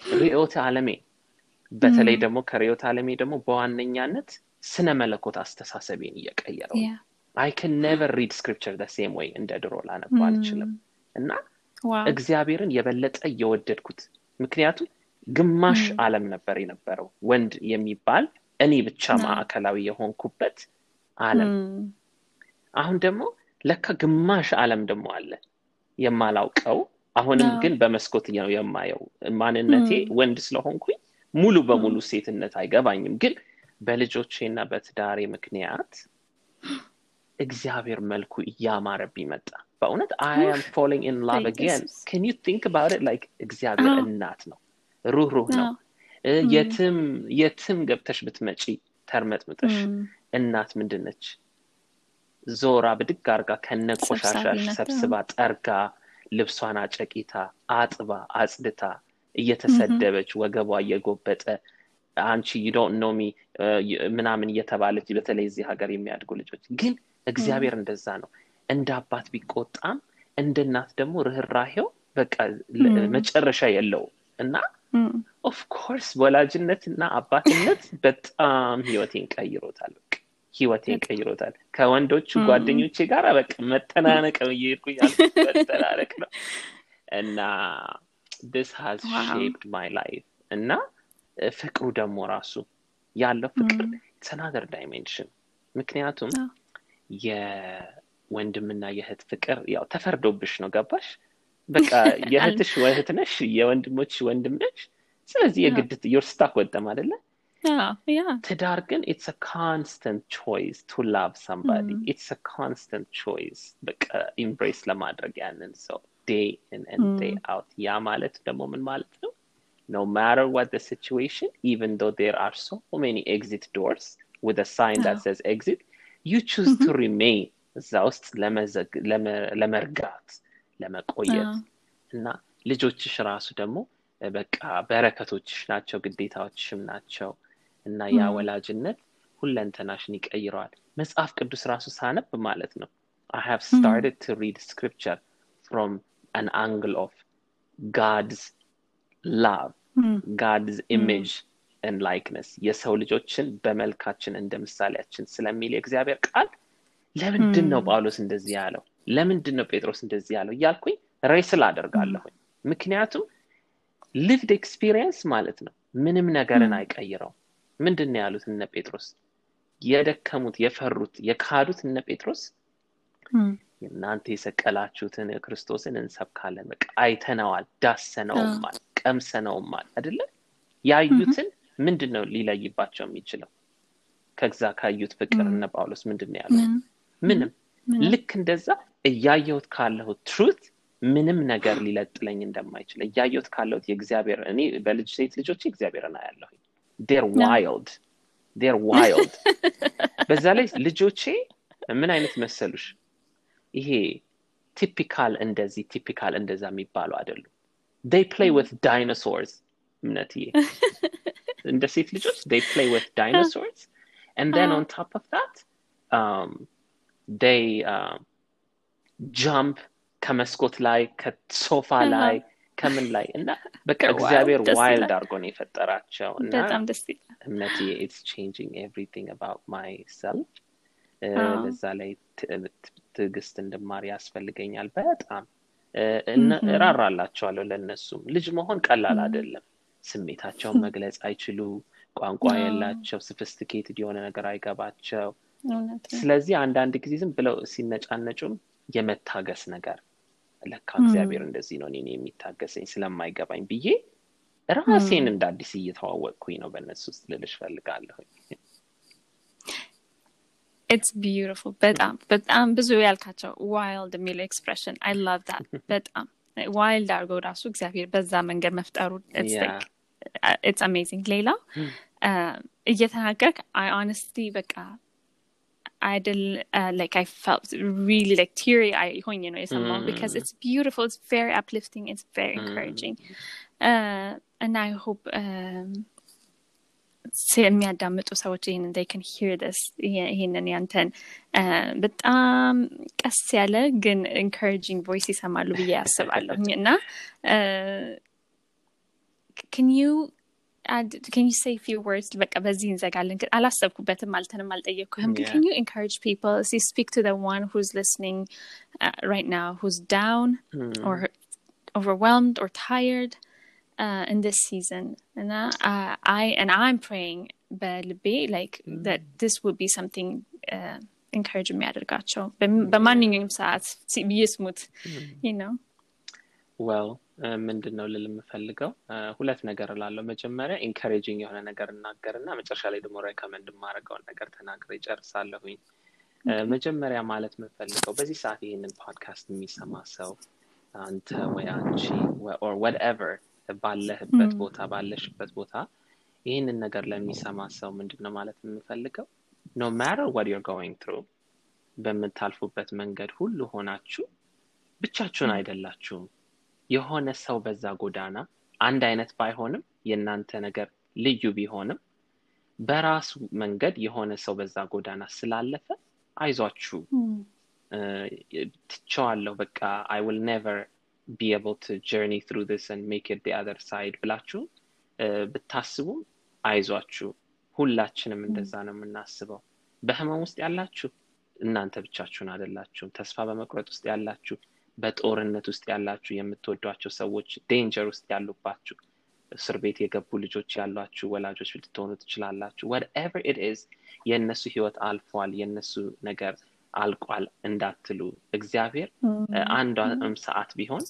ርዕዮተ አለሜ በተለይ ደግሞ ከርዕዮተ አለሜ ደግሞ በዋነኛነት ስነ መለኮት አስተሳሰቤን እየቀየረው I can never read scripture the same way እንደ ድሮ ላነባ አልችልም። እና እግዚአብሔርን የበለጠ እየወደድኩት ምክንያቱም ግማሽ አለም ነበር የነበረው። ወንድ የሚባል እኔ ብቻ ማዕከላዊ የሆንኩበት አለም አሁን ደግሞ ለካ ግማሽ አለም ደግሞ አለ የማላውቀው አሁንም ግን በመስኮት ነው የማየው። ማንነቴ ወንድ ስለሆንኩኝ ሙሉ በሙሉ ሴትነት አይገባኝም። ግን በልጆቼና በትዳሬ ምክንያት እግዚአብሔር መልኩ እያማረብኝ መጣ። በእውነት I'm falling in love again can you think about like እግዚአብሔር እናት ነው። ሩህሩህ ነው። የትም የትም ገብተሽ ብትመጪ ተርመጥምጠሽ እናት ምንድን ነች? ዞራ ብድግ አርጋ ከነ ቆሻሻሽ ሰብስባ ጠርጋ ልብሷን አጨቂታ አጥባ አጽድታ እየተሰደበች ወገቧ እየጎበጠ አንቺ ዩዶን ኖሚ ምናምን እየተባለች በተለይ እዚህ ሀገር የሚያድጉ ልጆች ግን እግዚአብሔር እንደዛ ነው። እንደ አባት ቢቆጣም እንደ እናት ደግሞ ርኅራሄው በቃ መጨረሻ የለው እና of course ወላጅነት እና አባትነት በጣም ህይወቴን ቀይሮታል ህይወቴን ቀይሮታል። ከወንዶቹ ጓደኞቼ ጋር በቃ መጠናነቅ እየሄድኩ *laughs* መጠናነቅ ነው። እና this has shaped my life. እና ፍቅሩ ደግሞ ራሱ ያለው ፍቅር ተናገር dimension ምክንያቱም የወንድምና የእህት ፍቅር ያው ተፈርዶብሽ ነው። ገባሽ? በቃ *laughs* የእህትሽ እህት ነሽ የወንድሞች ወንድም ነሽ። ስለዚህ የግድ የርስታክ ወጠም አደለ ትዳር ግን it's constant choice to love somebody it's constant choice በቃ embrace ለማድረግ ያንን ሰው day day out yeah ማለት ደግሞ ምን ማለት ነው no. Matter what the situation even though there are so many exit doors with a sign that says exit you choose to remain እዛ ውስጥ ለመርጋት ለመቆየት እና ልጆችሽ ራሱ ደግሞ በቃ በረከቶችሽ ናቸው ግዴታዎችሽም ናቸው እና ያ ወላጅነት ሁለንተናሽን ይቀይረዋል። መጽሐፍ ቅዱስ ራሱ ሳነብ ማለት ነው። I have started to read scripture from an angle of god's love god's image and likeness. የሰው ልጆችን በመልካችን እንደ ምሳሌያችን ስለሚል የእግዚአብሔር ቃል ለምንድን ነው ጳውሎስ እንደዚህ ያለው? ለምንድን ነው ጴጥሮስ እንደዚህ ያለው? እያልኩኝ wrestle አደርጋለሁኝ ምክንያቱም lived experience ማለት ነው። ምንም ነገርን አይቀይረው ምንድን ነው ያሉት እነ ጴጥሮስ? የደከሙት የፈሩት የካዱት እነ ጴጥሮስ? እናንተ የሰቀላችሁትን ክርስቶስን እንሰብካለን በቃ አይተነዋል ዳሰነዋል ቀምሰነዋል አይደለ? ያዩትን ምንድን ነው ሊለይባቸው የሚችለው? ከዛ ካዩት ፍቅር እነ ጳውሎስ ምንድን ነው ያሉት? ምንም ልክ እንደዛ እያየሁት ካለሁት truth ምንም ነገር ሊነጥለኝ እንደማይችል እያየሁት ካለሁት የእግዚአብሔር እኔ በልጅ ሴት ልጆች እግዚአብሔርን አያለሁኝ they're wild they're wild በዛ ላይ ልጆቼ ምን አይነት መሰሉሽ? ይሄ typical እንደዚህ typical እንደዛ የሚባሉ አይደሉም. They play with dinosaurs እምነትዬ. እንደ ሴት ልጆች they play with *laughs* dinosaurs. And then on top of that um, they uh, jump ከመስኮት ላይ ከሶፋ ላይ ከምን ላይ? እና በቃ *laughs* እግዚአብሔር wild አድርጎ ነው የፈጠራቸው እና እምነት it's changing everything about myself በዛ ላይ ትዕግስት እንድማር ያስፈልገኛል በጣም። እራራላቸዋለሁ ለእነሱም። ልጅ መሆን ቀላል አይደለም። ስሜታቸውን መግለጽ አይችሉ ቋንቋ የላቸው ስፊስቲኬትድ የሆነ ነገር አይገባቸው። ስለዚህ አንዳንድ ጊዜ ዝም ብለው ሲነጫነጩም የመታገስ ነገር ለካ እግዚአብሔር እንደዚህ ነው እኔን የሚታገሰኝ ስለማይገባኝ ብዬ ራሴን እንደ አዲስ እየተዋወቅኩኝ ነው። በእነሱ ውስጥ ልልሽ ፈልጋለሁኝ it's beautiful በጣም በጣም ብዙ ያልካቸው wild የሚለው expression I love that በጣም wild አድርገው ራሱ እግዚአብሔር በዛ መንገድ መፍጠሩ it's amazing ሌላው እየተናገርክ I honestly በቃ አይደል like I felt really like teary eye ሆኜ ነው የሰማው because it's beautiful it's very uplifting it's very encouraging እና I hope የሚያዳምጡ ሰዎች ይህንን they can hear this ይህንን ያንተን በጣም ቀስ ያለ ግን ኢንካሬጂንግ ቮይስ ይሰማሉ ብዬ ያስባለሁ እና can you add can you say a few words በቃ በዚህ እንዘጋለን ግን አላሰብኩበትም አልተንም አልጠየቅኩህም ግን can you encourage people as you speak to the one who's listening uh, right now who's down mm. or overwhelmed or tired uh, in this season and uh, I and I'm praying በልቤ like that this would be something uh, encourage የሚያደርጋቸው በማንኛውም ሰዓት ይስሙት ነው well ምንድን ነው ልል የምፈልገው? ሁለት ነገር እላለሁ። መጀመሪያ encouraging የሆነ ነገር እናገር እና መጨረሻ ላይ ደግሞ recommend የማደርገውን ነገር ተናግሬ እጨርሳለሁኝ መጀመሪያ ማለት የምፈልገው በዚህ ሰዓት ይህንን ፖድካስት የሚሰማ ሰው አንተ ወይ አንቺ or whatever ባለህበት ቦታ ባለሽበት ቦታ ይህንን ነገር ለሚሰማ ሰው ምንድን ነው ማለት የምፈልገው? no matter what you're going through በምታልፉበት መንገድ ሁሉ ሆናችሁ ብቻችሁን አይደላችሁም የሆነ ሰው በዛ ጎዳና አንድ አይነት ባይሆንም የእናንተ ነገር ልዩ ቢሆንም በራሱ መንገድ የሆነ ሰው በዛ ጎዳና ስላለፈ አይዟችሁ ትቸዋለሁ በቃ I will never be to journey through this and make it the other side ብላችሁ ብታስቡም አይዟችሁ። ሁላችንም እንደዛ ነው የምናስበው። በህመም ውስጥ ያላችሁ እናንተ ብቻችሁን አይደላችሁም። ተስፋ በመቁረጥ ውስጥ ያላችሁ በጦርነት ውስጥ ያላችሁ የምትወዷቸው ሰዎች danger ውስጥ ያሉባችሁ እስር ቤት የገቡ ልጆች ያሏችሁ ወላጆች ልትሆኑ ትችላላችሁ። whatever it is የእነሱ ህይወት አልፏል የእነሱ ነገር አልቋል እንዳትሉ። እግዚአብሔር አንዷም ሰዓት ቢሆን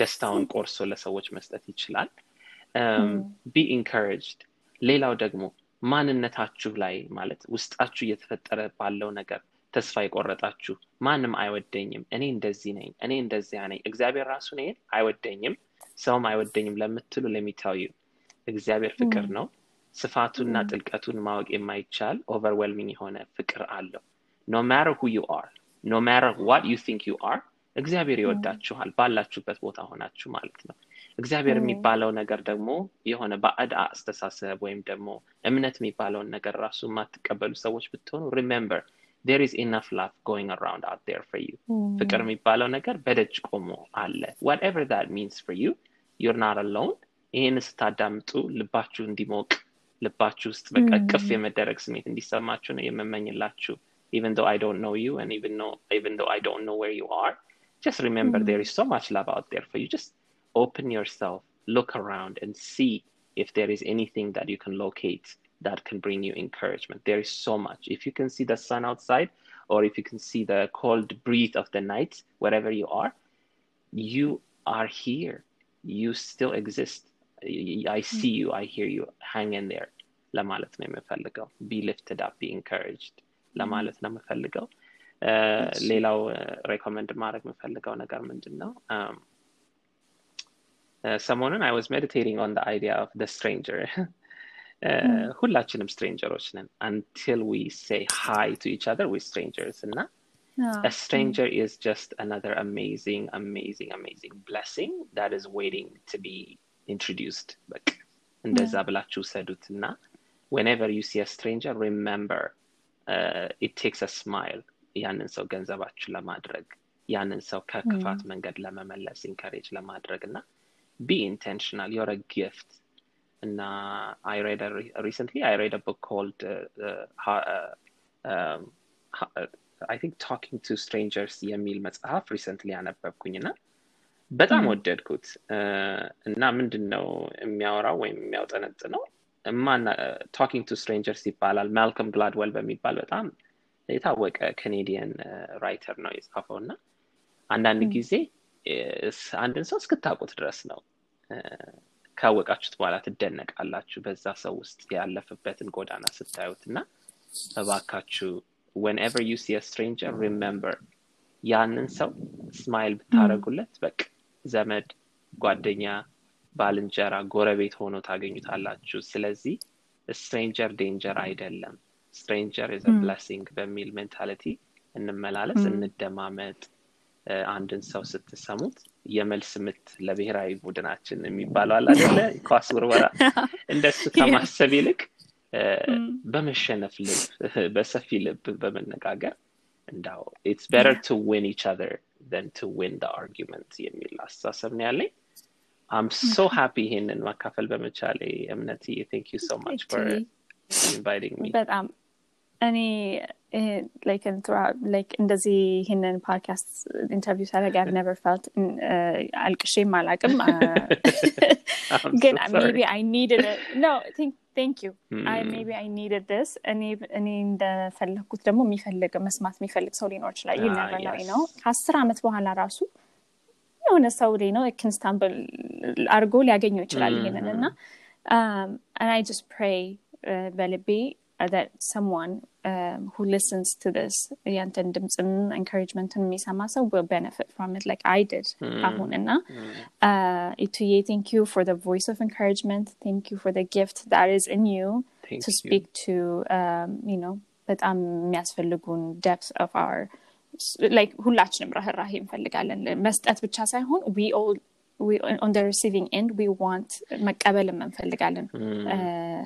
ደስታን ቆርሶ ለሰዎች መስጠት ይችላል። be encouraged ሌላው ደግሞ ማንነታችሁ ላይ ማለት ውስጣችሁ እየተፈጠረ ባለው ነገር ተስፋ የቆረጣችሁ። ማንም አይወደኝም። እኔ እንደዚህ ነኝ እኔ እንደዚያ ነኝ። እግዚአብሔር ራሱ እኔን አይወደኝም ሰውም አይወደኝም ለምትሉ ለሚታዩ እግዚአብሔር ፍቅር ነው። ስፋቱና ጥልቀቱን ማወቅ የማይቻል overwhelming የሆነ ፍቅር አለው። no matter who you are no matter what you think you are እግዚአብሔር ይወዳችኋል ባላችሁበት ቦታ ሆናችሁ ማለት ነው። እግዚአብሔር የሚባለው ነገር ደግሞ የሆነ ባዕድ አስተሳሰብ ወይም ደግሞ እምነት የሚባለውን ነገር ራሱ የማትቀበሉ ሰዎች ብትሆኑ remember there is enough love going around out there for you ፍቅር የሚባለው ነገር በደጅ ቆሞ አለ whatever that means for you you're not alone ይህን ስታዳምጡ ልባችሁ እንዲሞቅ ልባችሁ ውስጥ በቃ ቅፍ የመደረግ ስሜት እንዲሰማችሁ ነው የምመኝላችሁ even though I don't know you and even though even though I don't know where you are just remember mm. there is so much love out there for you just open yourself look around and see if there is anything that you can locate that can bring you encouragement. There is so much. If you can see the sun outside, or if you can see the cold breeze of the night, wherever you are, you are here. You still exist. I see you. I hear you. Hang in there. ለማለት ነው የምፈልገው ቢ ሊፍትድ አፕ ቢ ኢንካሬጅድ ለማለት ነው የምፈልገው ሌላው ሬኮመንድ ማድረግ የምፈልገው ነገር ምንድን ነው ሰሞኑን አይ ዋዝ ሜዲቴቲንግ ኦን አይዲያ ኦፍ ደ ስትሬንጀር *laughs* ሁላችንም ስትሬንጀሮች ነን until we say hi to each other with strangers እና a stranger is just another amazing amazing amazing blessing that is waiting to be introduced በቃ እንደዛ ብላችሁ ሰዱት እና whenever you see a stranger remember uh, it takes a smile ያንን ሰው ገንዘባችሁ ለማድረግ ያንን ሰው ከክፋት መንገድ ለመመለስ ኢንካሬጅ ለማድረግ እና be intentional you're a gift And uh, I read a re- recently I read a book called um, I think Talking to Strangers የሚል መጽሐፍ recently ያነበብኩኝና በጣም ወደድኩት። እና ምንድን ነው የሚያወራው ወይም የሚያውጠነጥነው? ማን Talking to Strangers ይባላል። ማልከም ግላድዌል በሚባል በጣም የታወቀ Canadian writer ነው የጻፈው እና አንዳንድ ጊዜ አንድን ሰው እስክታውቁት ድረስ ነው ካወቃችሁት በኋላ ትደነቃላችሁ። በዛ ሰው ውስጥ ያለፈበትን ጎዳና ስታዩት እና እባካችሁ you see a stranger remember ያንን ሰው smile ብታደርጉለት በቃ ዘመድ ጓደኛ ባልንጀራ ጎረቤት ሆኖ ታገኙታላችሁ። ስለዚህ stranger danger አይደለም። stranger a blessing በሚል mentality እንመላለስ እንደማመጥ አንድን ሰው ስትሰሙት የመልስ ምት ለብሔራዊ ቡድናችን የሚባለው አለ ኳስ ውርወራ። እንደሱ *laughs* ከማሰብ ይልቅ በመሸነፍ ልብ በሰፊ ልብ በመነጋገር እንዳው it's better to win each other than to win the argument የሚል አስተሳሰብ ነው ያለኝ። I'm so happy ይሄንን ማካፈል በመቻሌ እምነት thank you so much for inviting me በጣም እኔ እንደዚህ ይህንን podcast interview ሳደርግ I've never felt አልቅሼም አላቅም *laughs* ግን maybe I needed no thank you maybe I needed this እኔ እንደፈለግኩት ደግሞ የሚፈልግ መስማት የሚፈልግ ሰው ሊኖር ይችላል. you never know now ከአስር ዓመት በኋላ ራሱ የሆነ ሰው ነው can stumble አድርጎ ሊያገኘው ይችላል ይሄንን እና አይ ጀስት ፕሬይ በልቤ that someone um, who listens to this ያንተን ድምፅን encouragemenትን የሚሰማ ሰው will benefit from it like I did አሁን እና ኢቱዬ thank you for the voice of encouragement thank you for the gift that is in you Thank to you. speak to um, you know በጣም የሚያስፈልጉን depth of our like ሁላችንም ራህራሄ እንፈልጋለን መስጠት ብቻ ሳይሆን we all we, on the receiving end we want መቀበልም እንፈልጋለን Uh,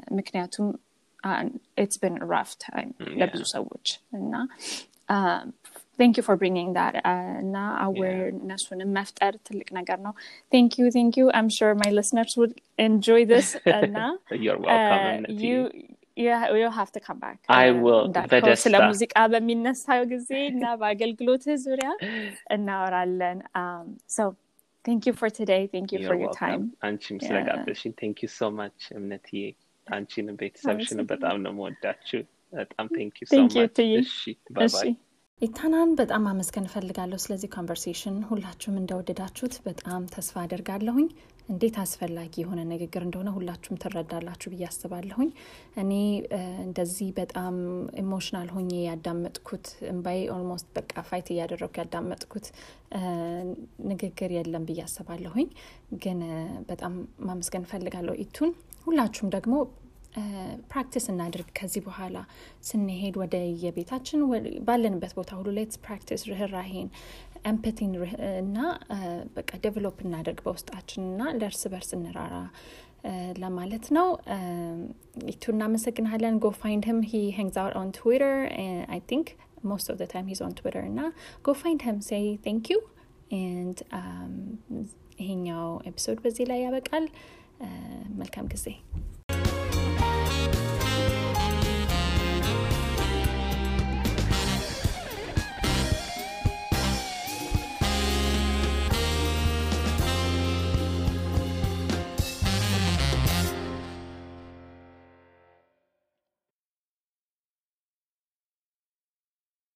ምክንያቱም it's been rough time ለብዙ ሰዎች እና thank you for bringing that እና awareness ኡንም መፍጠር ትልቅ ነገር ነው thank you thank you I'm sure my listeners would enjoy this እና You're welcome, Nati. you you you have to come back I Uh, will, እንዳልከው በደስታ። ስለ ሙዚቃ በሚነሳው ጊዜ እና በአገልግሎትህ ዙሪያ እናወራለን Um, so thank you for today. Thank you for You're your time. Welcome. አንቺም Yeah. ስለጋበዝሽኝ thank you so much እምነትዬ አንቺንም ቤተሰብሽንም በጣም ነው የምወዳችሁ በጣም thank you so much. እሺ ኢታናን በጣም ማመስገን እፈልጋለሁ ስለዚህ conversation ሁላችሁም እንደወደዳችሁት በጣም ተስፋ አደርጋለሁኝ። እንዴት አስፈላጊ የሆነ ንግግር እንደሆነ ሁላችሁም ትረዳላችሁ ብዬ አስባለሁኝ። እኔ እንደዚህ በጣም emotional ሆኜ ያዳመጥኩት እምባዬ almost በቃ fight እያደረግኩ ያዳመጥኩት ንግግር የለም ብዬ አስባለሁኝ። ግን በጣም ማመስገን እፈልጋለሁ ኢቱን ሁላችሁም ደግሞ practice እናድርግ ከዚህ በኋላ ስንሄድ ወደ የቤታችን ባለንበት ቦታ ሁሉ let's practice ርኅራሄን empathy ን እና በቃ develop እናደርግ በውስጣችን እና ለእርስ በርስ እንራራ ለማለት ነው። ኢቱ እናመሰግናለን go find him he hangs out on twitter I think most of the time he's on twitter እና find him. Say thank you. And um, ይሄኛው episode በዚህ ላይ ያበቃል መልካም ጊዜ